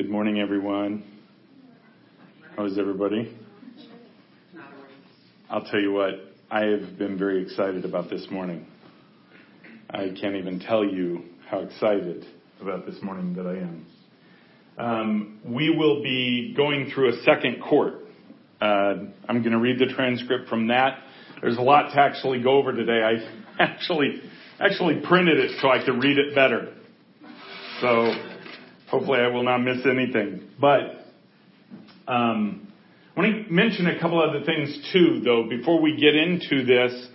Good morning, everyone. How is everybody? I'll tell you what, I have been very excited about this morning. I can't even tell you how excited about this morning that I am. Um, we will be going through a second court. Uh, I'm going to read the transcript from that. There's a lot to actually go over today. I actually actually printed it so I could read it better. So hopefully I will not miss anything. But um, I want to mention a couple other things too, though, before we get into this.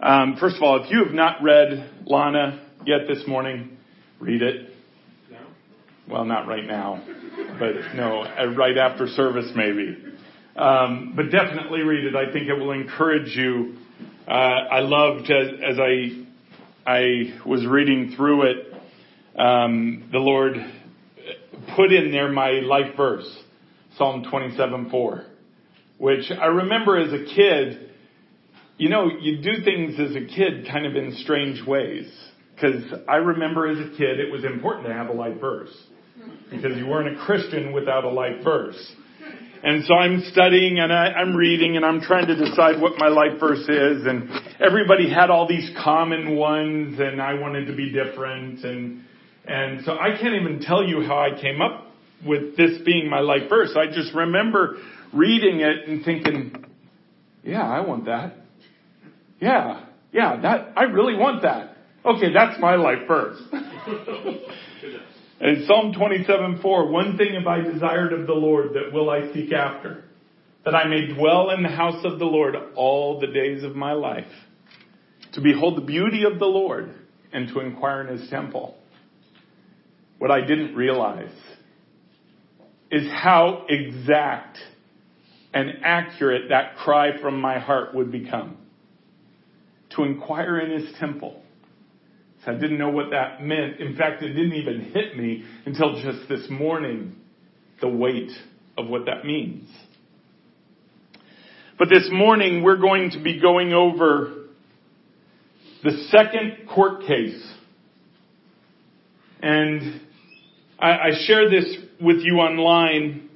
Um, first of all, if you have not read Lana yet this morning, read it. No. Well, not right now, but no, uh, right after service maybe. Um, but definitely read it. I think it will encourage you. Uh, I loved as, as I I was reading through it. Um, the Lord put in there my life verse, Psalm 27:4, which I remember as a kid. You know, you do things as a kid kind of in strange ways. Because I remember as a kid, it was important to have a life verse. Because you weren't a Christian without a life verse. And so I'm studying and I, am reading and I'm trying to decide what my life verse is. And everybody had all these common ones and I wanted to be different. And and so I can't even tell you how I came up with this being my life verse. I just remember reading it and thinking, yeah, I want that. Yeah, yeah, that, I really want that. Okay, that's my life verse. and Psalm 27, 4, one thing have I desired of the Lord that will I seek after, that I may dwell in the house of the Lord all the days of my life, to behold the beauty of the Lord and to inquire in his temple. What I didn't realize is how exact and accurate that cry from my heart would become. To inquire in his temple. So I didn't know what that meant. In fact, it didn't even hit me until just this morning, the weight of what that means. But this morning, we're going to be going over the second court case. And I, I share this with you online,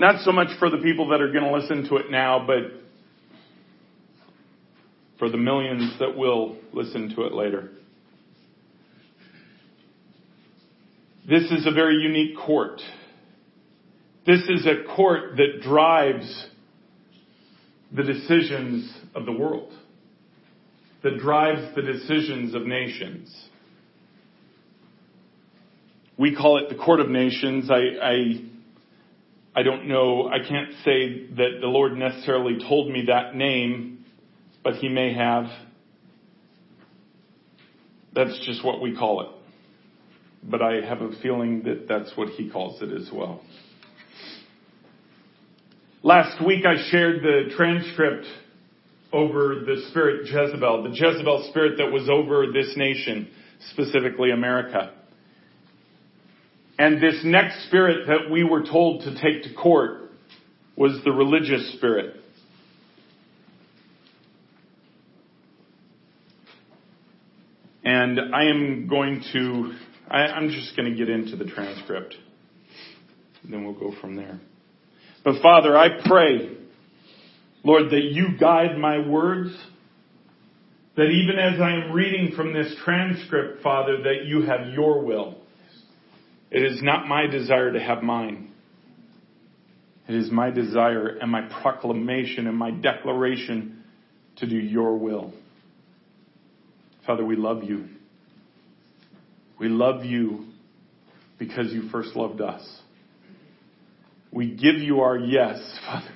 not so much for the people that are going to listen to it now, but for the millions that will listen to it later. This is a very unique court. This is a court that drives the decisions of the world, that drives the decisions of nations. We call it the Court of Nations. I, I, I don't know, I can't say that the Lord necessarily told me that name, but He may have. That's just what we call it. But I have a feeling that that's what He calls it as well. Last week I shared the transcript over the spirit Jezebel, the Jezebel spirit that was over this nation, specifically America. And this next spirit that we were told to take to court was the religious spirit. And I am going to, I, am just going to get into the transcript. And then we'll go from there. But Father, I pray, Lord, that you guide my words, that even as I am reading from this transcript, Father, that you have your will. It is not my desire to have mine. It is my desire and my proclamation and my declaration to do your will. Father, we love you. We love you because you first loved us. We give you our yes, Father,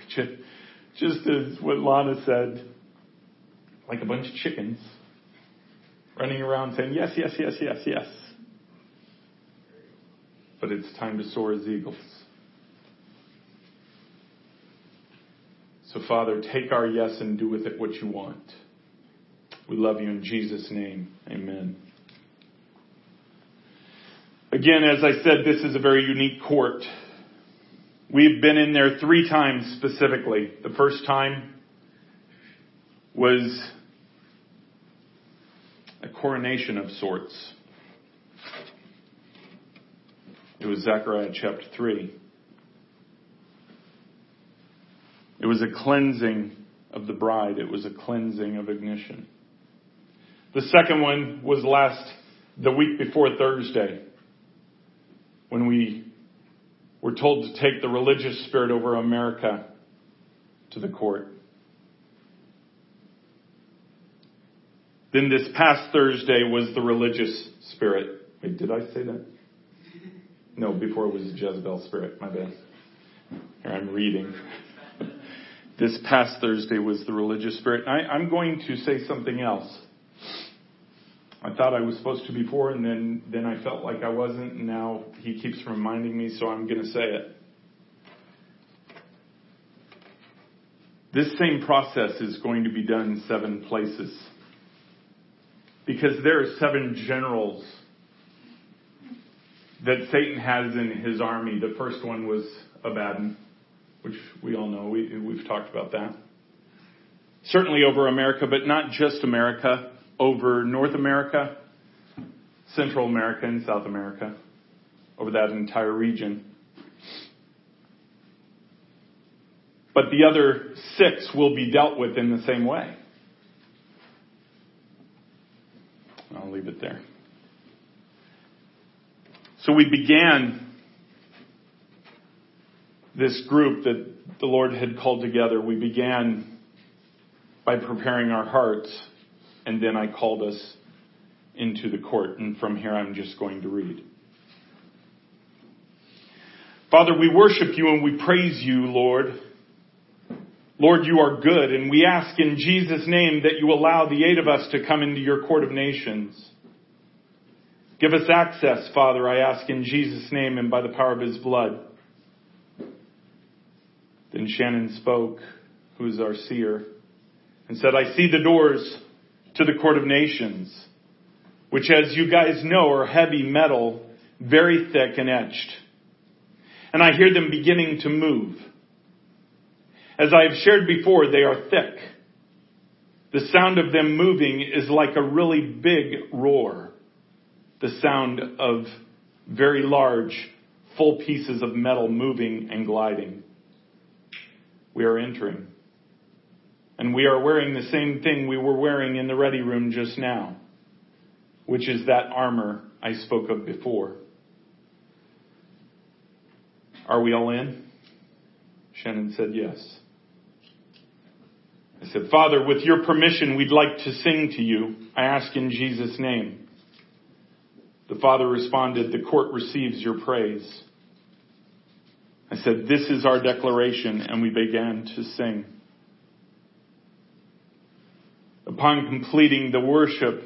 just as what Lana said, like a bunch of chickens running around saying yes, yes, yes, yes, yes but it's time to soar as eagles. So, Father, take our yes and do with it what you want. We love you in Jesus' name. Amen. Again, as I said, this is a very unique court. We've been in there three times specifically. The first time was a coronation of sorts. It was Zechariah chapter 3. It was a cleansing of the bride. It was a cleansing of ignition. The second one was last, the week before Thursday, when we were told to take the religious spirit over America to the court. Then this past Thursday was the religious spirit. Wait, did I say that? No, before it was Jezebel spirit. My bad. Here I'm reading. this past Thursday was the religious spirit. I, I'm going to say something else. I thought I was supposed to before, and then then I felt like I wasn't. And now he keeps reminding me, so I'm going to say it. This same process is going to be done in seven places. Because there are seven generals that Satan has in his army. The first one was Abaddon, which we all know. We, we've talked about that. Certainly over America, but not just America, over North America, Central America, and South America, over that entire region. But the other six will be dealt with in the same way. I'll leave it there. So we began this group that the Lord had called together. We began by preparing our hearts, and then I called us into the court. And from here, I'm just going to read. Father, we worship you and we praise you, Lord. Lord, you are good, and we ask in Jesus' name that you allow the eight of us to come into your court of nations. Give us access, Father, I ask in Jesus' name and by the power of his blood. Then Shannon spoke, who is our seer, and said, I see the doors to the court of nations, which as you guys know are heavy metal, very thick and etched. And I hear them beginning to move. As I have shared before, they are thick. The sound of them moving is like a really big roar. The sound of very large, full pieces of metal moving and gliding. We are entering. And we are wearing the same thing we were wearing in the ready room just now, which is that armor I spoke of before. Are we all in? Shannon said yes. I said, Father, with your permission, we'd like to sing to you. I ask in Jesus' name. The father responded, the court receives your praise. I said, this is our declaration, and we began to sing. Upon completing the worship,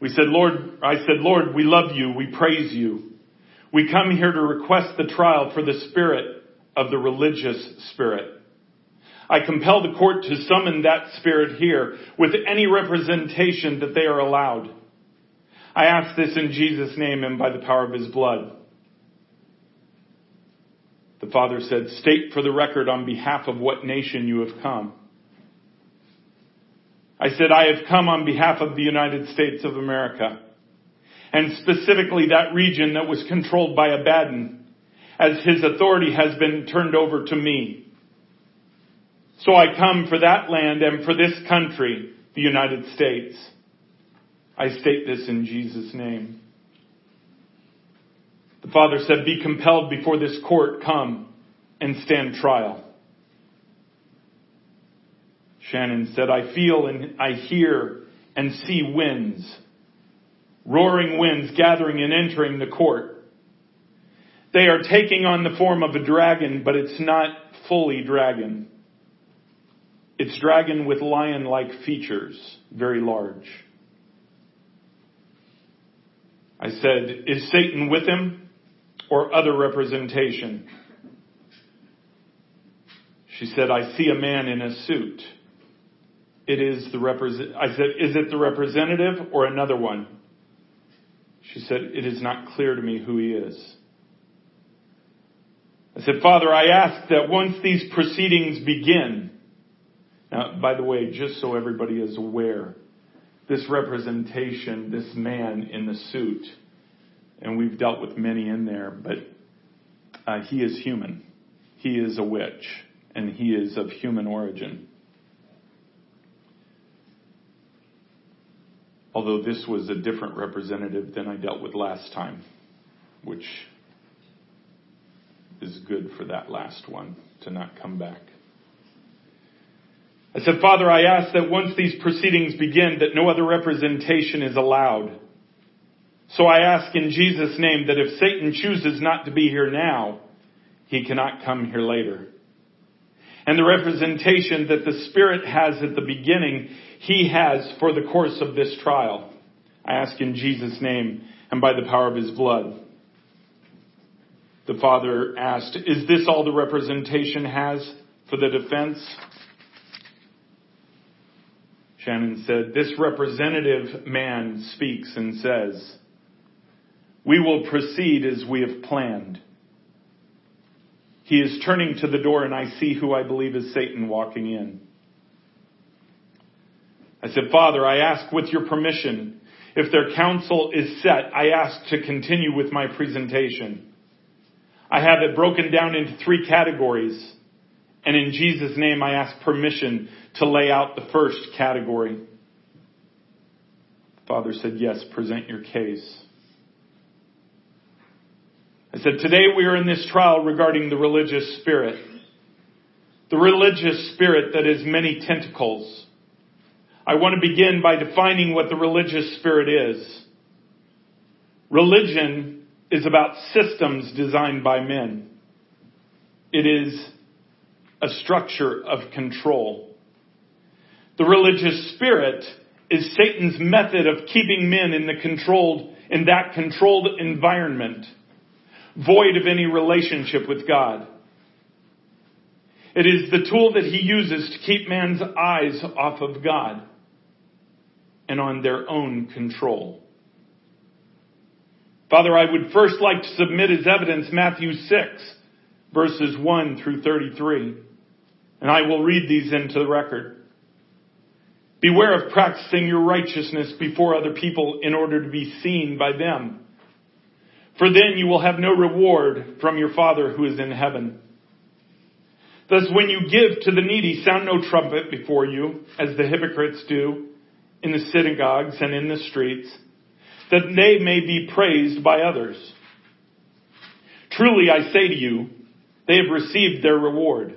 we said, Lord, I said, Lord, we love you, we praise you. We come here to request the trial for the spirit of the religious spirit. I compel the court to summon that spirit here with any representation that they are allowed. I ask this in Jesus' name and by the power of his blood. The father said, state for the record on behalf of what nation you have come. I said, I have come on behalf of the United States of America and specifically that region that was controlled by Abaddon as his authority has been turned over to me. So I come for that land and for this country, the United States. I state this in Jesus' name. The Father said, be compelled before this court, come and stand trial. Shannon said, I feel and I hear and see winds, roaring winds gathering and entering the court. They are taking on the form of a dragon, but it's not fully dragon. It's dragon with lion-like features, very large. I said, is Satan with him or other representation? She said, I see a man in a suit. It is the represent, I said, is it the representative or another one? She said, it is not clear to me who he is. I said, Father, I ask that once these proceedings begin, now, by the way, just so everybody is aware, this representation, this man in the suit, and we've dealt with many in there, but uh, he is human. He is a witch, and he is of human origin. Although this was a different representative than I dealt with last time, which is good for that last one to not come back. I said, Father, I ask that once these proceedings begin, that no other representation is allowed. So I ask in Jesus' name that if Satan chooses not to be here now, he cannot come here later. And the representation that the Spirit has at the beginning, he has for the course of this trial. I ask in Jesus' name and by the power of his blood. The father asked, is this all the representation has for the defense? Shannon said, this representative man speaks and says, we will proceed as we have planned. He is turning to the door and I see who I believe is Satan walking in. I said, Father, I ask with your permission, if their counsel is set, I ask to continue with my presentation. I have it broken down into three categories. And in Jesus' name, I ask permission to lay out the first category. Father said, yes, present your case. I said, today we are in this trial regarding the religious spirit. The religious spirit that has many tentacles. I want to begin by defining what the religious spirit is. Religion is about systems designed by men. It is a structure of control. The religious spirit is Satan's method of keeping men in the controlled, in that controlled environment void of any relationship with God. It is the tool that he uses to keep man's eyes off of God and on their own control. Father, I would first like to submit as evidence Matthew 6, verses 1 through 33. And I will read these into the record. Beware of practicing your righteousness before other people in order to be seen by them. For then you will have no reward from your Father who is in heaven. Thus when you give to the needy, sound no trumpet before you, as the hypocrites do in the synagogues and in the streets, that they may be praised by others. Truly I say to you, they have received their reward.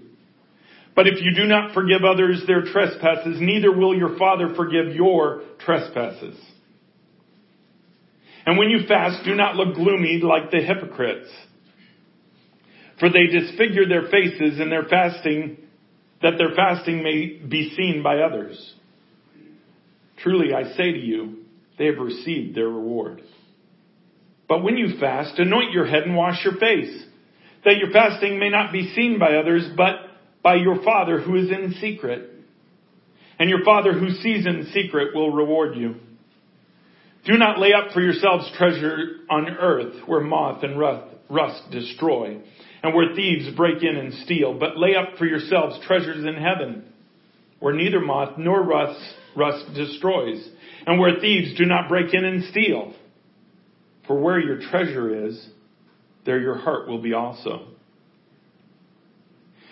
But if you do not forgive others their trespasses, neither will your Father forgive your trespasses. And when you fast, do not look gloomy like the hypocrites. For they disfigure their faces in their fasting, that their fasting may be seen by others. Truly I say to you, they have received their reward. But when you fast, anoint your head and wash your face, that your fasting may not be seen by others, but by your Father who is in secret. And your Father who sees in secret will reward you. Do not lay up for yourselves treasure on earth where moth and rust destroy and where thieves break in and steal, but lay up for yourselves treasures in heaven where neither moth nor rust, rust destroys and where thieves do not break in and steal. For where your treasure is, there your heart will be also.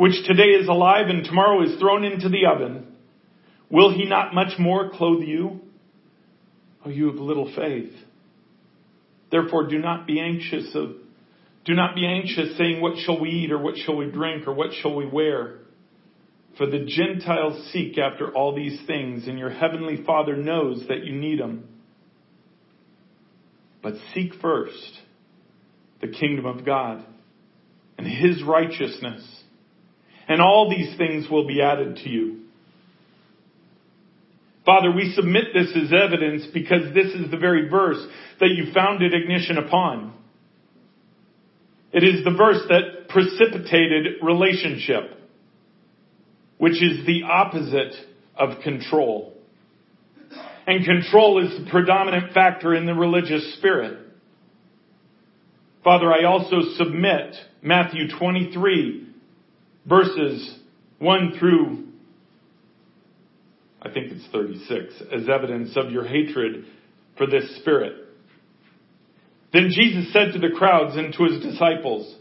which today is alive and tomorrow is thrown into the oven, Will he not much more clothe you? Oh, you have little faith. Therefore do not be anxious of, do not be anxious saying, what shall we eat or what shall we drink or what shall we wear? For the Gentiles seek after all these things and your heavenly Father knows that you need them. But seek first the kingdom of God and his righteousness and all these things will be added to you. Father, we submit this as evidence because this is the very verse that you founded ignition upon. It is the verse that precipitated relationship, which is the opposite of control. And control is the predominant factor in the religious spirit. Father, I also submit Matthew 23 verses 1 through I think it's 36, as evidence of your hatred for this spirit. Then Jesus said to the crowds and to his disciples,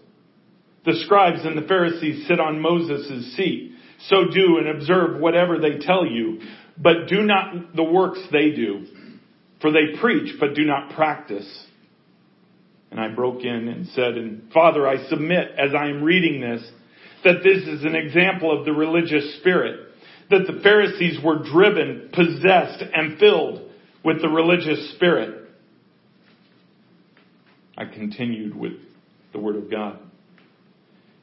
the scribes and the Pharisees sit on Moses' seat. So do and observe whatever they tell you, but do not the works they do. For they preach, but do not practice. And I broke in and said, and Father, I submit as I am reading this, that this is an example of the religious spirit that the Pharisees were driven, possessed, and filled with the religious spirit. I continued with the Word of God.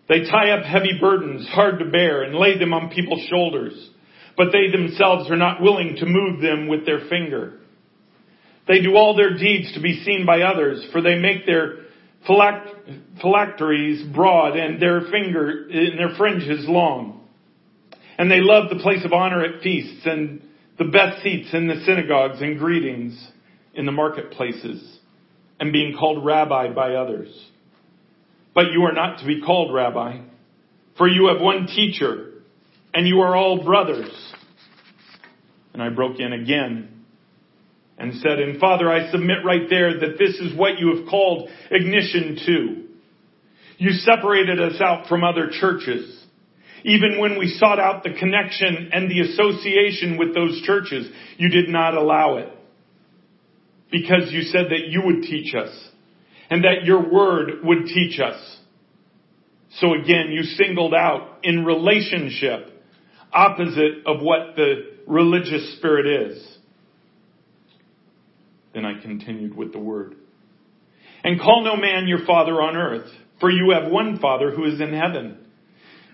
They tie up heavy burdens, hard to bear, and lay them on people's shoulders, but they themselves are not willing to move them with their finger. They do all their deeds to be seen by others, for they make their phylacteries broad and their finger and their fringes long. And they loved the place of honor at feasts and the best seats in the synagogues and greetings in the marketplaces and being called rabbi by others. But you are not to be called rabbi, for you have one teacher and you are all brothers. And I broke in again and said, and Father, I submit right there that this is what you have called ignition to. You separated us out from other churches. Even when we sought out the connection and the association with those churches, you did not allow it. Because you said that you would teach us and that your word would teach us. So again, you singled out in relationship opposite of what the religious spirit is. Then I continued with the word. And call no man your father on earth, for you have one father who is in heaven.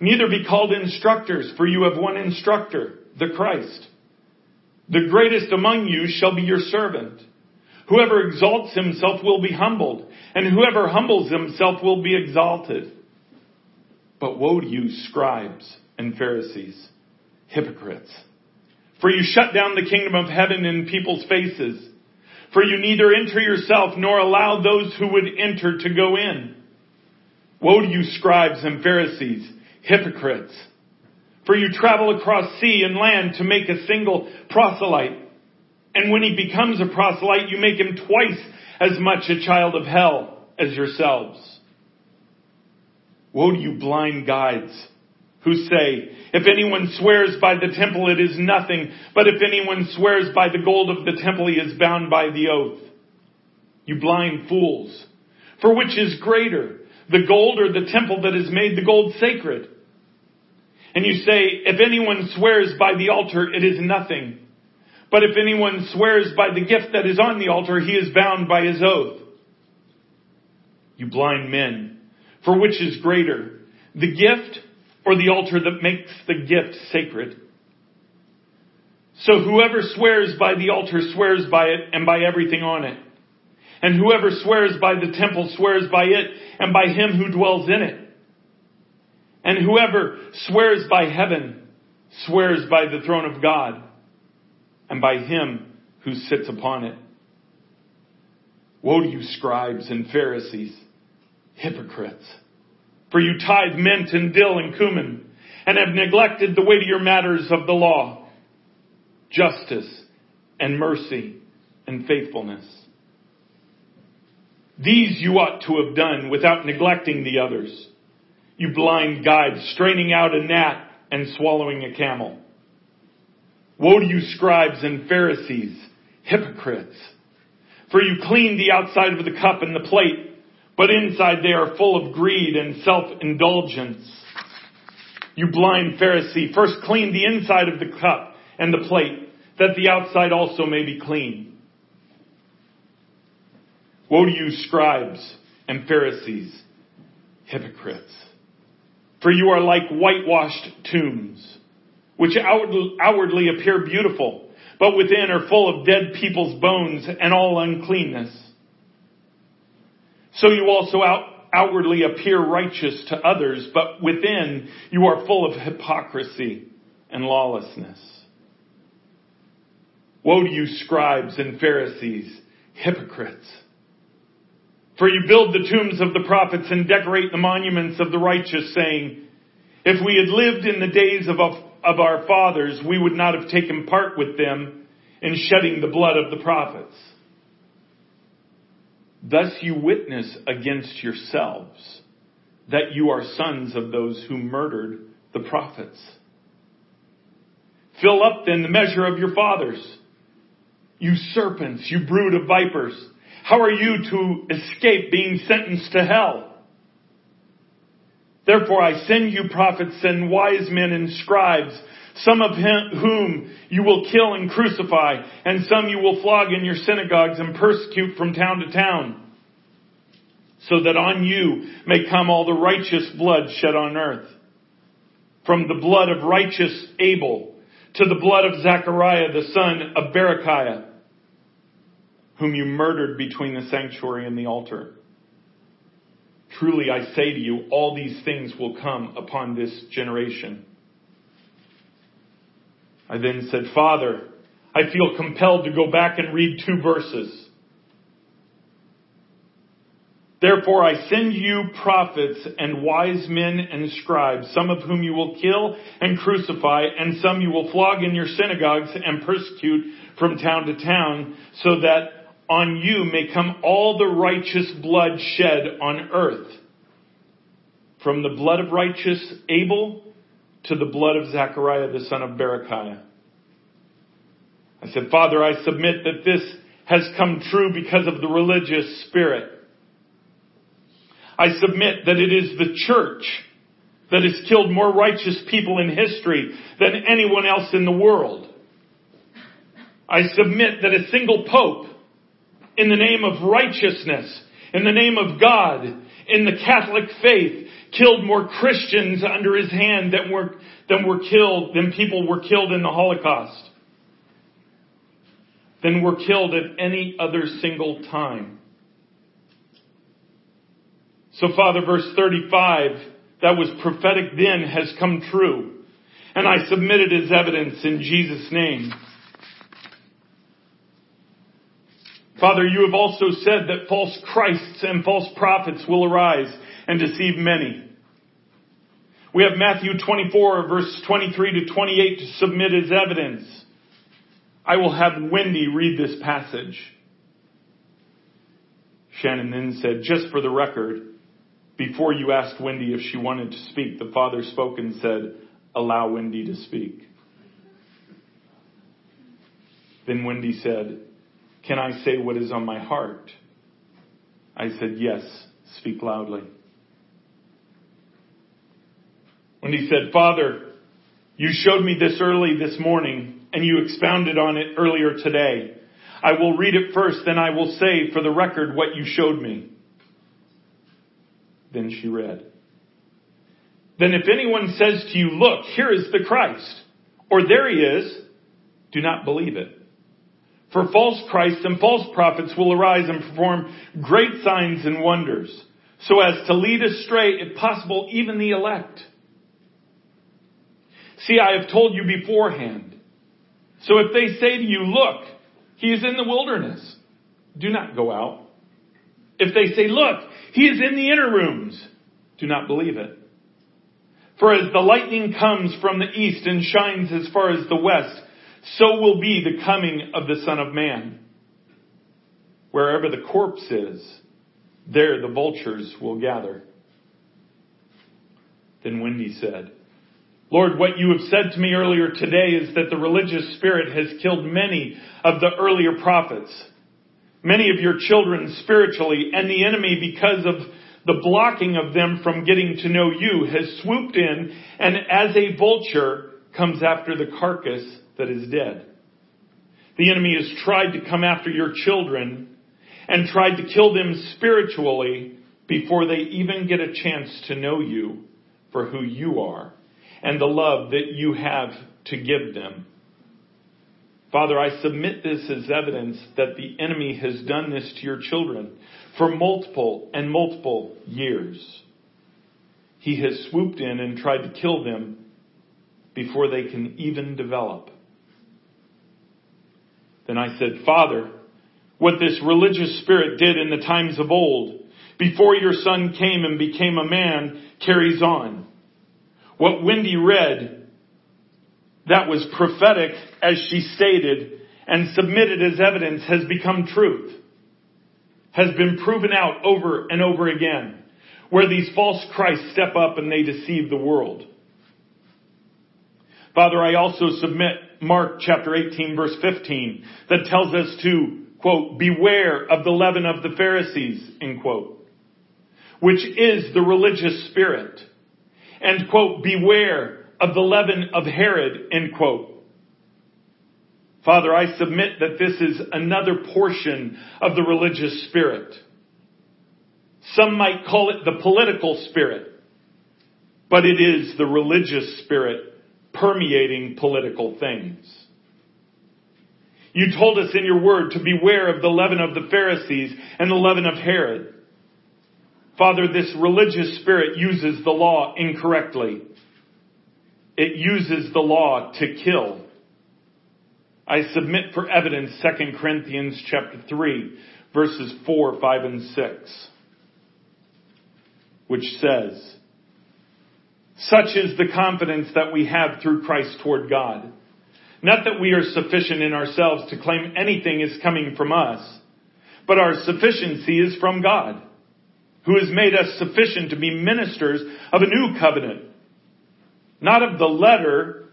Neither be called instructors, for you have one instructor, the Christ. The greatest among you shall be your servant. Whoever exalts himself will be humbled, and whoever humbles himself will be exalted. But woe to you, scribes and Pharisees, hypocrites! For you shut down the kingdom of heaven in people's faces. For you neither enter yourself nor allow those who would enter to go in. Woe to you, scribes and Pharisees, hypocrites! For you travel across sea and land to make a single proselyte. And when he becomes a proselyte, you make him twice as much a child of hell as yourselves. Woe to you blind guides who say, if anyone swears by the temple, it is nothing, but if anyone swears by the gold of the temple, he is bound by the oath. You blind fools. For which is greater, the gold or the temple that has made the gold sacred? And you say, if anyone swears by the altar, it is nothing. But if anyone swears by the gift that is on the altar, he is bound by his oath. You blind men, for which is greater, the gift or the altar that makes the gift sacred? So whoever swears by the altar swears by it and by everything on it. And whoever swears by the temple swears by it and by him who dwells in it. And whoever swears by heaven swears by the throne of God and by him who sits upon it. Woe to you scribes and Pharisees, hypocrites! For you tithe mint and dill and cumin and have neglected the weightier matters of the law, justice and mercy and faithfulness. These you ought to have done without neglecting the others. You blind guides, straining out a gnat and swallowing a camel. Woe to you scribes and Pharisees, hypocrites! For you clean the outside of the cup and the plate, but inside they are full of greed and self-indulgence. You blind Pharisee, first clean the inside of the cup and the plate, that the outside also may be clean. Woe to you scribes and Pharisees, hypocrites! For you are like whitewashed tombs, which outwardly appear beautiful, but within are full of dead people's bones and all uncleanness. So you also out, outwardly appear righteous to others, but within you are full of hypocrisy and lawlessness. Woe to you scribes and Pharisees, hypocrites! For you build the tombs of the prophets and decorate the monuments of the righteous, saying, If we had lived in the days of, of our fathers, we would not have taken part with them in shedding the blood of the prophets. Thus you witness against yourselves that you are sons of those who murdered the prophets. Fill up then the measure of your fathers. You serpents, you brood of vipers. How are you to escape being sentenced to hell? Therefore I send you prophets and wise men and scribes, some of whom you will kill and crucify, and some you will flog in your synagogues and persecute from town to town, so that on you may come all the righteous blood shed on earth. From the blood of righteous Abel to the blood of Zechariah the son of Berechiah whom you murdered between the sanctuary and the altar. Truly I say to you, all these things will come upon this generation. I then said, Father, I feel compelled to go back and read two verses. Therefore I send you prophets and wise men and scribes, some of whom you will kill and crucify, and some you will flog in your synagogues and persecute from town to town, so that on you may come all the righteous blood shed on earth, from the blood of righteous Abel to the blood of Zechariah the son of Berechiah. I said, Father, I submit that this has come true because of the religious spirit. I submit that it is the church that has killed more righteous people in history than anyone else in the world. I submit that a single pope in the name of righteousness, in the name of God, in the Catholic faith, killed more Christians under his hand than were, than were killed, than people were killed in the Holocaust. than were killed at any other single time. So Father, verse 35, that was prophetic then has come true. And I submit it as evidence in Jesus' name. Father, you have also said that false Christs and false prophets will arise and deceive many. We have Matthew 24 verse 23 to 28 to submit as evidence. I will have Wendy read this passage. Shannon then said, just for the record, before you asked Wendy if she wanted to speak, the father spoke and said, allow Wendy to speak. Then Wendy said, can I say what is on my heart? I said, yes, speak loudly. Wendy said, Father, you showed me this early this morning and you expounded on it earlier today. I will read it first, then I will say for the record what you showed me. Then she read. Then if anyone says to you, look, here is the Christ, or there he is, do not believe it. For false Christs and false prophets will arise and perform great signs and wonders, so as to lead astray, if possible, even the elect. See, I have told you beforehand. So if they say to you, look, he is in the wilderness, do not go out. If they say, look, he is in the inner rooms, do not believe it. For as the lightning comes from the east and shines as far as the west, so will be the coming of the Son of Man. Wherever the corpse is, there the vultures will gather. Then Wendy said, Lord, what you have said to me earlier today is that the religious spirit has killed many of the earlier prophets, many of your children spiritually, and the enemy, because of the blocking of them from getting to know you, has swooped in and as a vulture comes after the carcass that is dead. The enemy has tried to come after your children and tried to kill them spiritually before they even get a chance to know you for who you are and the love that you have to give them. Father, I submit this as evidence that the enemy has done this to your children for multiple and multiple years. He has swooped in and tried to kill them before they can even develop. Then I said, Father, what this religious spirit did in the times of old, before your son came and became a man, carries on. What Wendy read, that was prophetic as she stated and submitted as evidence has become truth. Has been proven out over and over again. Where these false Christs step up and they deceive the world. Father, I also submit Mark chapter 18 verse 15 that tells us to, quote, beware of the leaven of the Pharisees, end quote, which is the religious spirit and quote, beware of the leaven of Herod, end quote. Father, I submit that this is another portion of the religious spirit. Some might call it the political spirit, but it is the religious spirit permeating political things. You told us in your word to beware of the leaven of the Pharisees and the leaven of Herod. Father, this religious spirit uses the law incorrectly. It uses the law to kill. I submit for evidence 2 Corinthians chapter 3 verses 4, 5, and 6, which says, such is the confidence that we have through Christ toward God. Not that we are sufficient in ourselves to claim anything is coming from us, but our sufficiency is from God who has made us sufficient to be ministers of a new covenant. Not of the letter,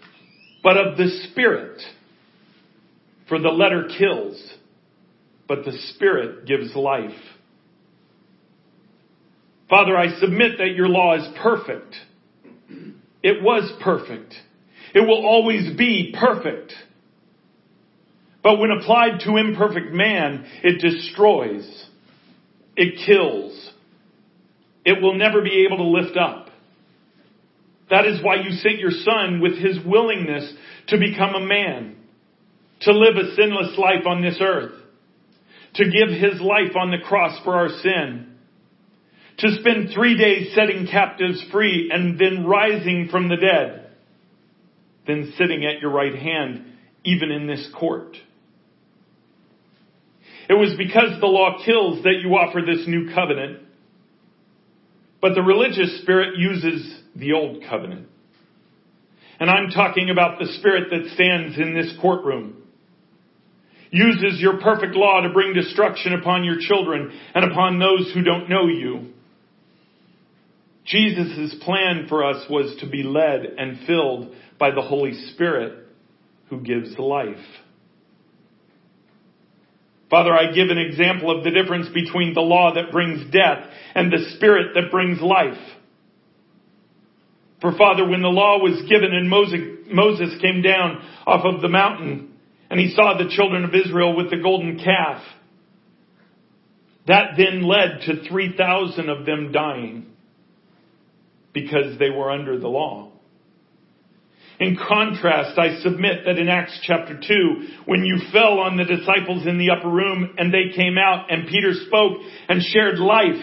but of the Spirit. For the letter kills, but the Spirit gives life. Father, I submit that your law is perfect. It was perfect. It will always be perfect. But when applied to imperfect man, it destroys. It kills it will never be able to lift up. That is why you sent your son with his willingness to become a man. to live a sinless life on this earth, to give his life on the cross for our sin, to spend three days setting captives free and then rising from the dead, then sitting at your right hand, even in this court. It was because the law kills that you offer this new covenant, but the religious spirit uses the old covenant. And I'm talking about the spirit that stands in this courtroom uses your perfect law to bring destruction upon your children and upon those who don't know you. Jesus' plan for us was to be led and filled by the Holy Spirit who gives life. Father, I give an example of the difference between the law that brings death and the Spirit that brings life. For Father, when the law was given and Moses came down off of the mountain and he saw the children of Israel with the golden calf, that then led to 3,000 of them dying because they were under the law. In contrast, I submit that in Acts chapter 2, when you fell on the disciples in the upper room and they came out and Peter spoke and shared life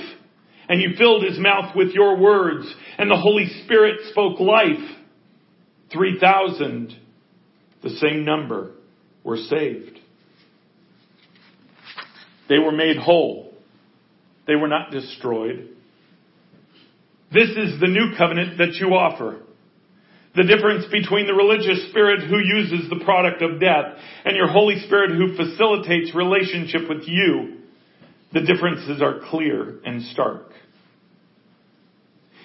and you filled his mouth with your words and the Holy Spirit spoke life, 3,000, the same number, were saved. They were made whole. They were not destroyed. This is the new covenant that you offer. The difference between the religious spirit who uses the product of death and your Holy Spirit who facilitates relationship with you, the differences are clear and stark.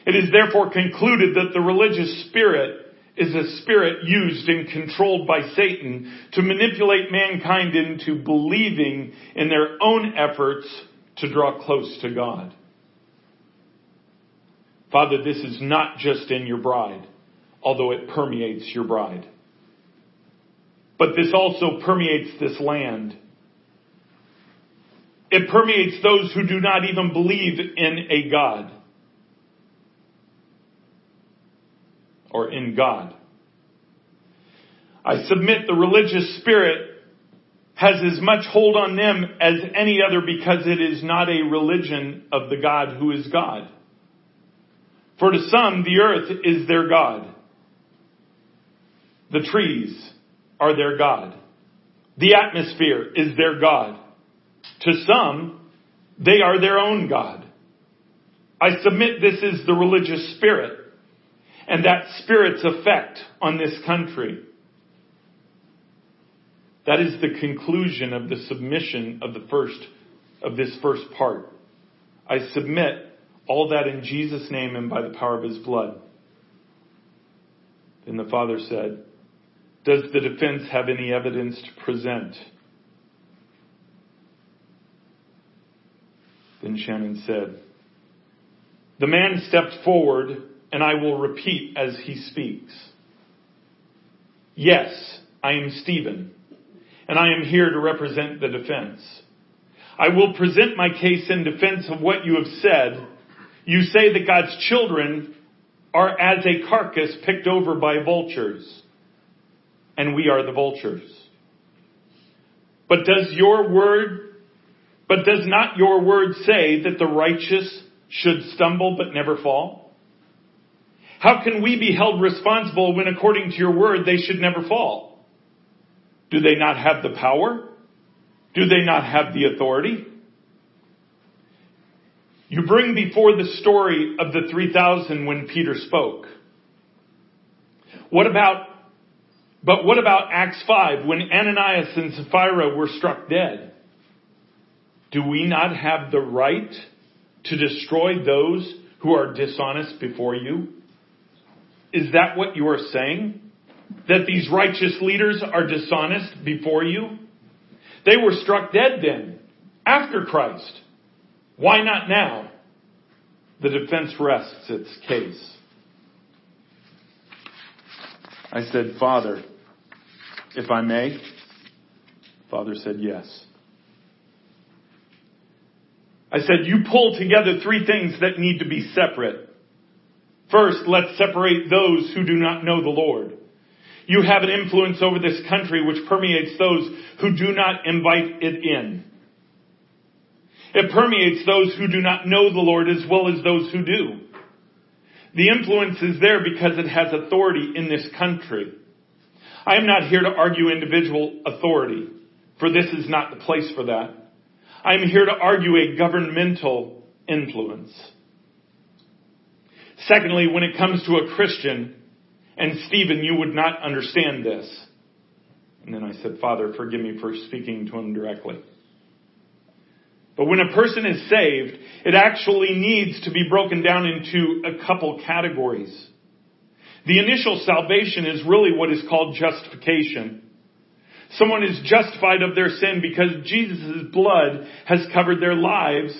It is therefore concluded that the religious spirit is a spirit used and controlled by Satan to manipulate mankind into believing in their own efforts to draw close to God. Father, this is not just in your bride, although it permeates your bride. But this also permeates this land. It permeates those who do not even believe in a God. Or in God. I submit the religious spirit has as much hold on them as any other because it is not a religion of the God who is God. For to some, the earth is their God. The trees are their God. The atmosphere is their God. To some, they are their own God. I submit this is the religious spirit and that spirit's effect on this country. That is the conclusion of the submission of the first, of this first part. I submit all that in Jesus' name and by the power of his blood. Then the father said, Does the defense have any evidence to present? Then Shannon said, The man stepped forward, and I will repeat as he speaks. Yes, I am Stephen, and I am here to represent the defense. I will present my case in defense of what you have said you say that God's children are as a carcass picked over by vultures, and we are the vultures. But does your word, but does not your word say that the righteous should stumble but never fall? How can we be held responsible when according to your word they should never fall? Do they not have the power? Do they not have the authority? You bring before the story of the 3,000 when Peter spoke. What about, but what about Acts 5 when Ananias and Sapphira were struck dead? Do we not have the right to destroy those who are dishonest before you? Is that what you are saying? That these righteous leaders are dishonest before you? They were struck dead then, after Christ. Why not now? The defense rests its case. I said, Father, if I may? Father said, Yes. I said, You pull together three things that need to be separate. First, let's separate those who do not know the Lord. You have an influence over this country which permeates those who do not invite it in. It permeates those who do not know the Lord as well as those who do. The influence is there because it has authority in this country. I am not here to argue individual authority, for this is not the place for that. I am here to argue a governmental influence. Secondly, when it comes to a Christian, and Stephen, you would not understand this. And then I said, Father, forgive me for speaking to him directly. But when a person is saved, it actually needs to be broken down into a couple categories. The initial salvation is really what is called justification. Someone is justified of their sin because Jesus' blood has covered their lives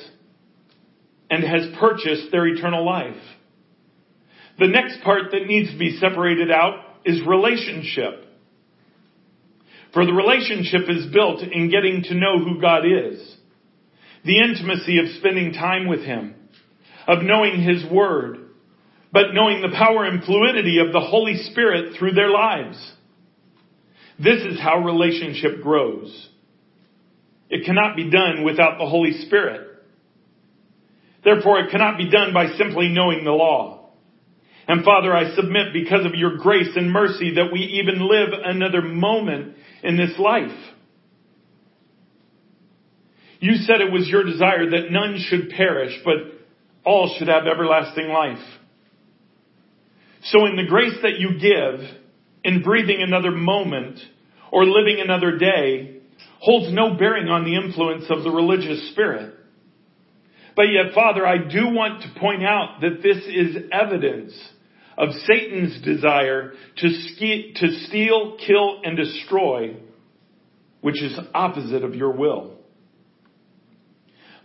and has purchased their eternal life. The next part that needs to be separated out is relationship. For the relationship is built in getting to know who God is. The intimacy of spending time with Him, of knowing His Word, but knowing the power and fluidity of the Holy Spirit through their lives. This is how relationship grows. It cannot be done without the Holy Spirit. Therefore, it cannot be done by simply knowing the law. And Father, I submit because of your grace and mercy that we even live another moment in this life. You said it was your desire that none should perish, but all should have everlasting life. So in the grace that you give in breathing another moment or living another day holds no bearing on the influence of the religious spirit. But yet, Father, I do want to point out that this is evidence of Satan's desire to, ske- to steal, kill, and destroy, which is opposite of your will.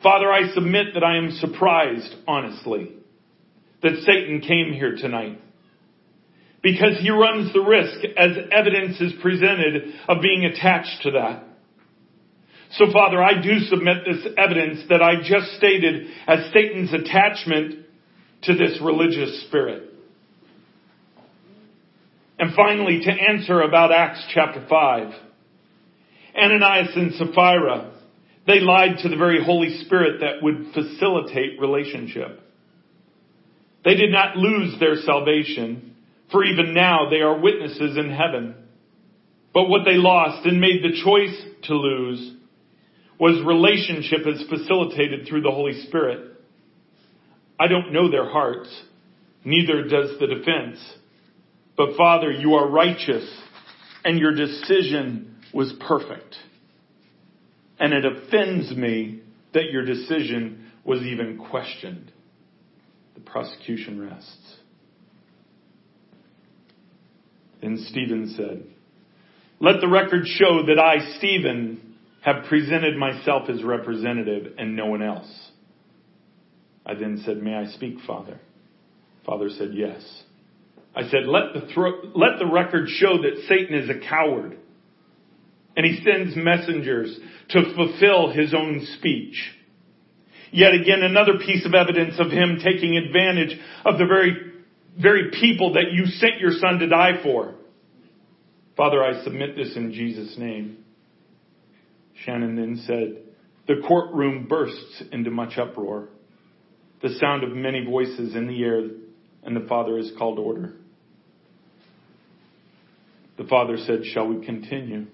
Father, I submit that I am surprised, honestly, that Satan came here tonight. Because he runs the risk, as evidence is presented, of being attached to that. So Father, I do submit this evidence that I just stated as Satan's attachment to this religious spirit. And finally, to answer about Acts chapter 5. Ananias and Sapphira, they lied to the very Holy Spirit that would facilitate relationship. They did not lose their salvation, for even now they are witnesses in heaven. But what they lost and made the choice to lose was relationship as facilitated through the Holy Spirit. I don't know their hearts, neither does the defense. But Father, you are righteous and your decision was perfect. And it offends me that your decision was even questioned. The prosecution rests. Then Stephen said, Let the record show that I, Stephen, have presented myself as representative and no one else. I then said, May I speak, Father? Father said, Yes. I said, let the, thro- let the record show that Satan is a coward. And he sends messengers to fulfill his own speech. Yet again, another piece of evidence of him taking advantage of the very, very people that you sent your son to die for. Father, I submit this in Jesus' name. Shannon then said, the courtroom bursts into much uproar. The sound of many voices in the air, and the Father is called order. The father said, Shall we continue?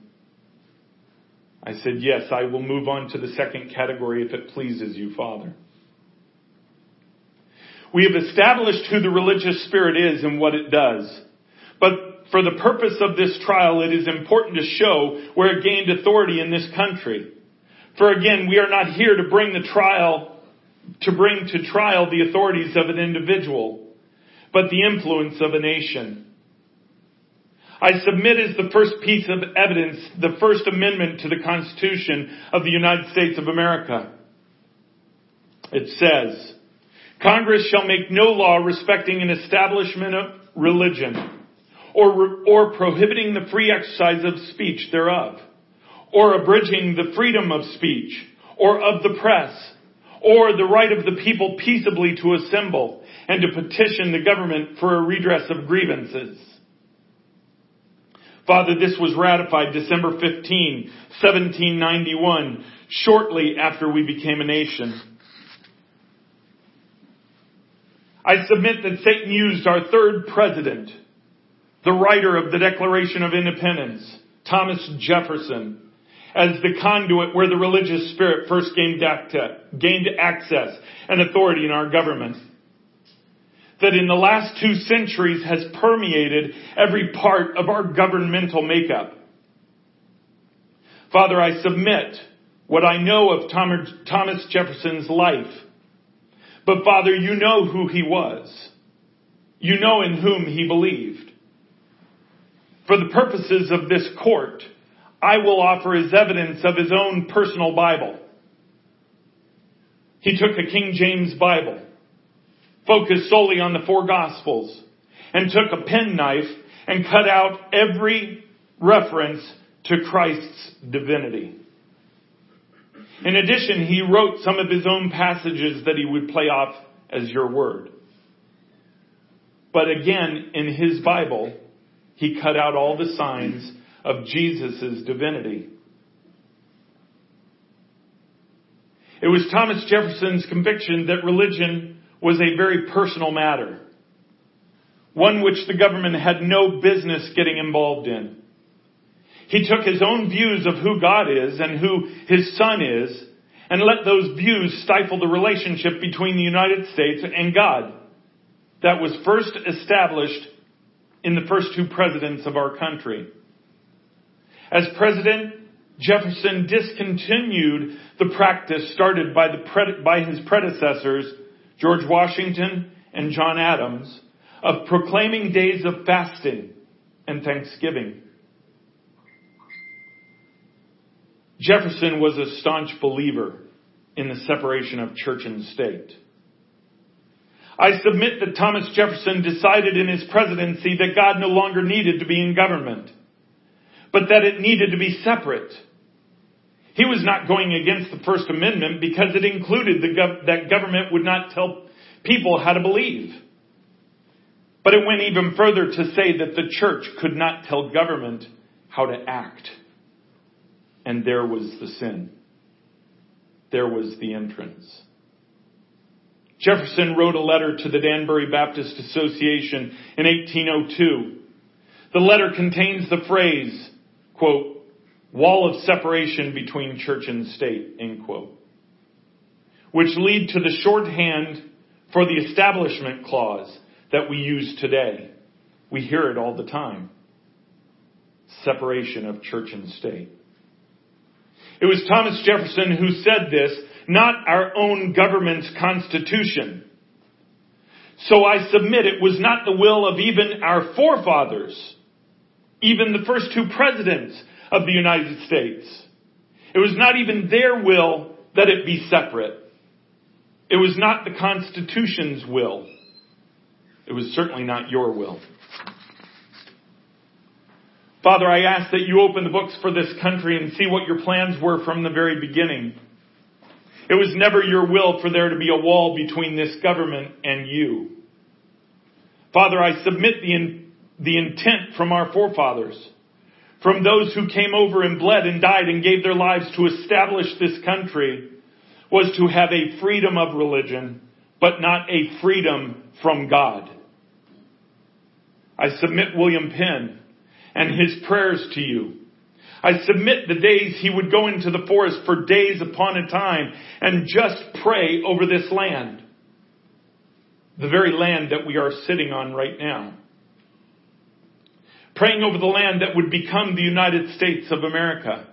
I said, Yes, I will move on to the second category if it pleases you, Father. We have established who the religious spirit is and what it does. But for the purpose of this trial, it is important to show where it gained authority in this country. For again, we are not here to bring the trial, to bring to trial the authorities of an individual, but the influence of a nation. I submit as the first piece of evidence the First Amendment to the Constitution of the United States of America. It says, Congress shall make no law respecting an establishment of religion or, or prohibiting the free exercise of speech thereof or abridging the freedom of speech or of the press or the right of the people peaceably to assemble and to petition the government for a redress of grievances Father, this was ratified December 15, 1791, shortly after we became a nation. I submit that Satan used our third president, the writer of the Declaration of Independence, Thomas Jefferson, as the conduit where the religious spirit first gained, access and authority in our government. That in the last two centuries has permeated every part of our governmental makeup. Father, I submit what I know of Thomas Jefferson's life. But Father, you know who he was. You know in whom he believed. For the purposes of this court, I will offer as evidence of his own personal Bible. He took a King James Bible, focused solely on the four Gospels, and took a penknife and cut out every reference to Christ's divinity. In addition, he wrote some of his own passages that he would play off as your word. But again, in his Bible, he cut out all the signs of Jesus' divinity. It was Thomas Jefferson's conviction that religion was a very personal matter, one which the government had no business getting involved in. He took his own views of who God is and who his son is and let those views stifle the relationship between the United States and God that was first established in the first two presidents of our country. As president, Jefferson discontinued the practice started by, the, by his predecessors, George Washington and John Adams, of proclaiming days of fasting and thanksgiving. Jefferson was a staunch believer in the separation of church and state. I submit that Thomas Jefferson decided in his presidency that God no longer needed to be in government but that it needed to be separate. He was not going against the First Amendment because it included gov- that government would not tell people how to believe. But it went even further to say that the church could not tell government how to act. And there was the sin. There was the entrance. Jefferson wrote a letter to the Danbury Baptist Association in 1802. The letter contains the phrase, quote, wall of separation between church and state, end quote, which lead to the shorthand for the establishment clause that we use today. We hear it all the time. Separation of church and state. It was Thomas Jefferson who said this, not our own government's constitution. So I submit it was not the will of even our forefathers even the first two presidents of the United States. It was not even their will that it be separate. It was not the Constitution's will. It was certainly not your will. Father, I ask that you open the books for this country and see what your plans were from the very beginning. It was never your will for there to be a wall between this government and you. Father, I submit the the intent from our forefathers, from those who came over and bled and died and gave their lives to establish this country, was to have a freedom of religion, but not a freedom from God. I submit William Penn and his prayers to you. I submit the days he would go into the forest for days upon a time and just pray over this land. The very land that we are sitting on right now praying over the land that would become the United States of America.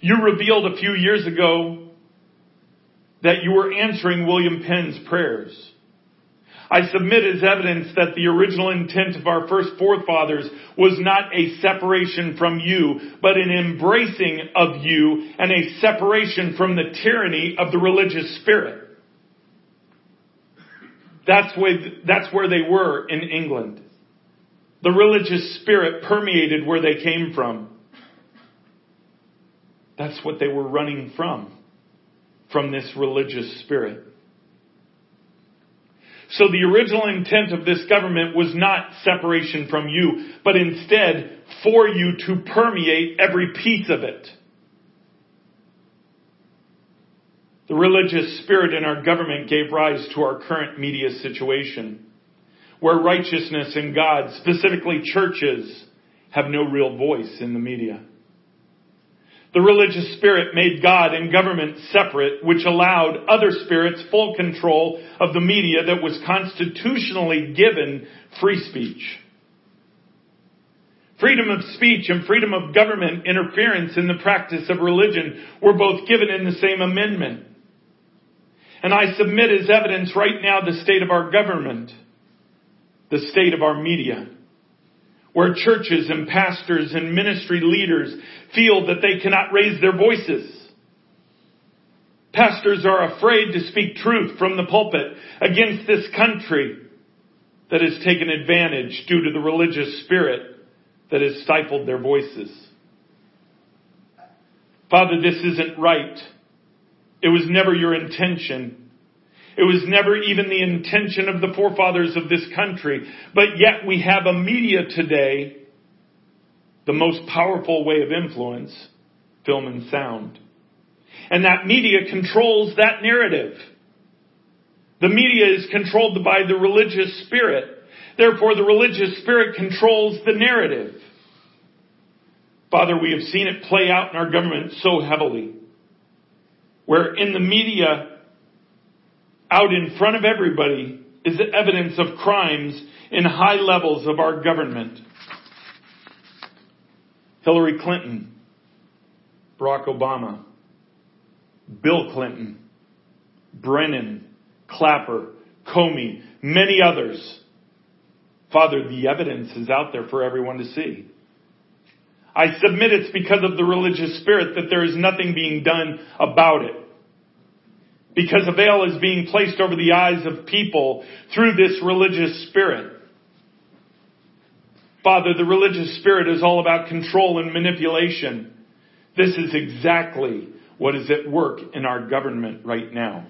You revealed a few years ago that you were answering William Penn's prayers. I submit as evidence that the original intent of our first forefathers was not a separation from you, but an embracing of you and a separation from the tyranny of the religious spirit. That's where, that's where they were in England. The religious spirit permeated where they came from. That's what they were running from, from this religious spirit. So the original intent of this government was not separation from you, but instead for you to permeate every piece of it. The religious spirit in our government gave rise to our current media situation, where righteousness and God, specifically churches, have no real voice in the media. The religious spirit made God and government separate, which allowed other spirits full control of the media that was constitutionally given free speech. Freedom of speech and freedom of government interference in the practice of religion were both given in the same amendment. And I submit as evidence right now the state of our government, the state of our media, where churches and pastors and ministry leaders feel that they cannot raise their voices. Pastors are afraid to speak truth from the pulpit against this country that has taken advantage due to the religious spirit that has stifled their voices. Father, this isn't right. It was never your intention. It was never even the intention of the forefathers of this country. But yet we have a media today, the most powerful way of influence, film and sound. And that media controls that narrative. The media is controlled by the religious spirit. Therefore, the religious spirit controls the narrative. Father, we have seen it play out in our government so heavily where in the media, out in front of everybody, is the evidence of crimes in high levels of our government. Hillary Clinton, Barack Obama, Bill Clinton, Brennan, Clapper, Comey, many others. Father, the evidence is out there for everyone to see. I submit it's because of the religious spirit that there is nothing being done about it. Because a veil is being placed over the eyes of people through this religious spirit. Father, the religious spirit is all about control and manipulation. This is exactly what is at work in our government right now.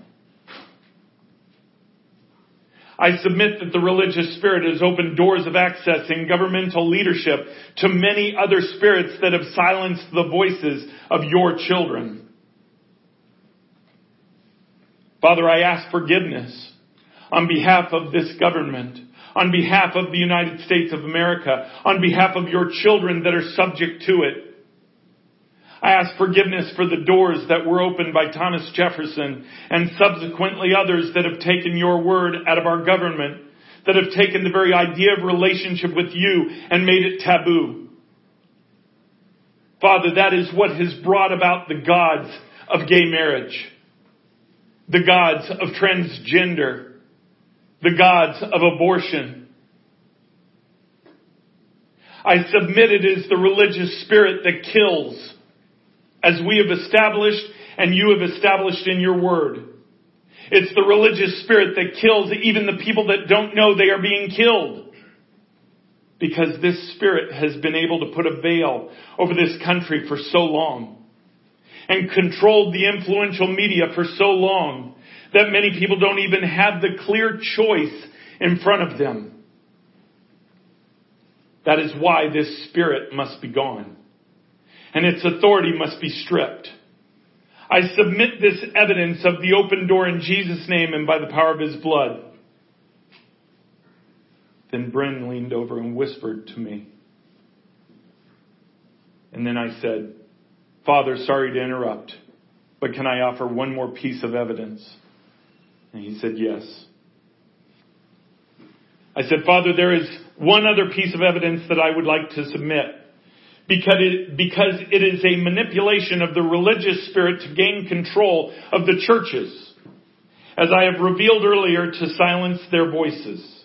I submit that the religious spirit has opened doors of access in governmental leadership to many other spirits that have silenced the voices of your children. Father, I ask forgiveness on behalf of this government, on behalf of the United States of America, on behalf of your children that are subject to it. I ask forgiveness for the doors that were opened by Thomas Jefferson and subsequently others that have taken your word out of our government, that have taken the very idea of relationship with you and made it taboo. Father, that is what has brought about the gods of gay marriage, the gods of transgender, the gods of abortion. I submit it is the religious spirit that kills as we have established and you have established in your word. It's the religious spirit that kills even the people that don't know they are being killed. Because this spirit has been able to put a veil over this country for so long and controlled the influential media for so long that many people don't even have the clear choice in front of them. That is why this spirit must be gone and its authority must be stripped. I submit this evidence of the open door in Jesus' name and by the power of his blood. Then Bryn leaned over and whispered to me. And then I said, Father, sorry to interrupt, but can I offer one more piece of evidence? And he said, Yes. I said, Father, there is one other piece of evidence that I would like to submit because it, because it is a manipulation of the religious spirit to gain control of the churches, as I have revealed earlier, to silence their voices.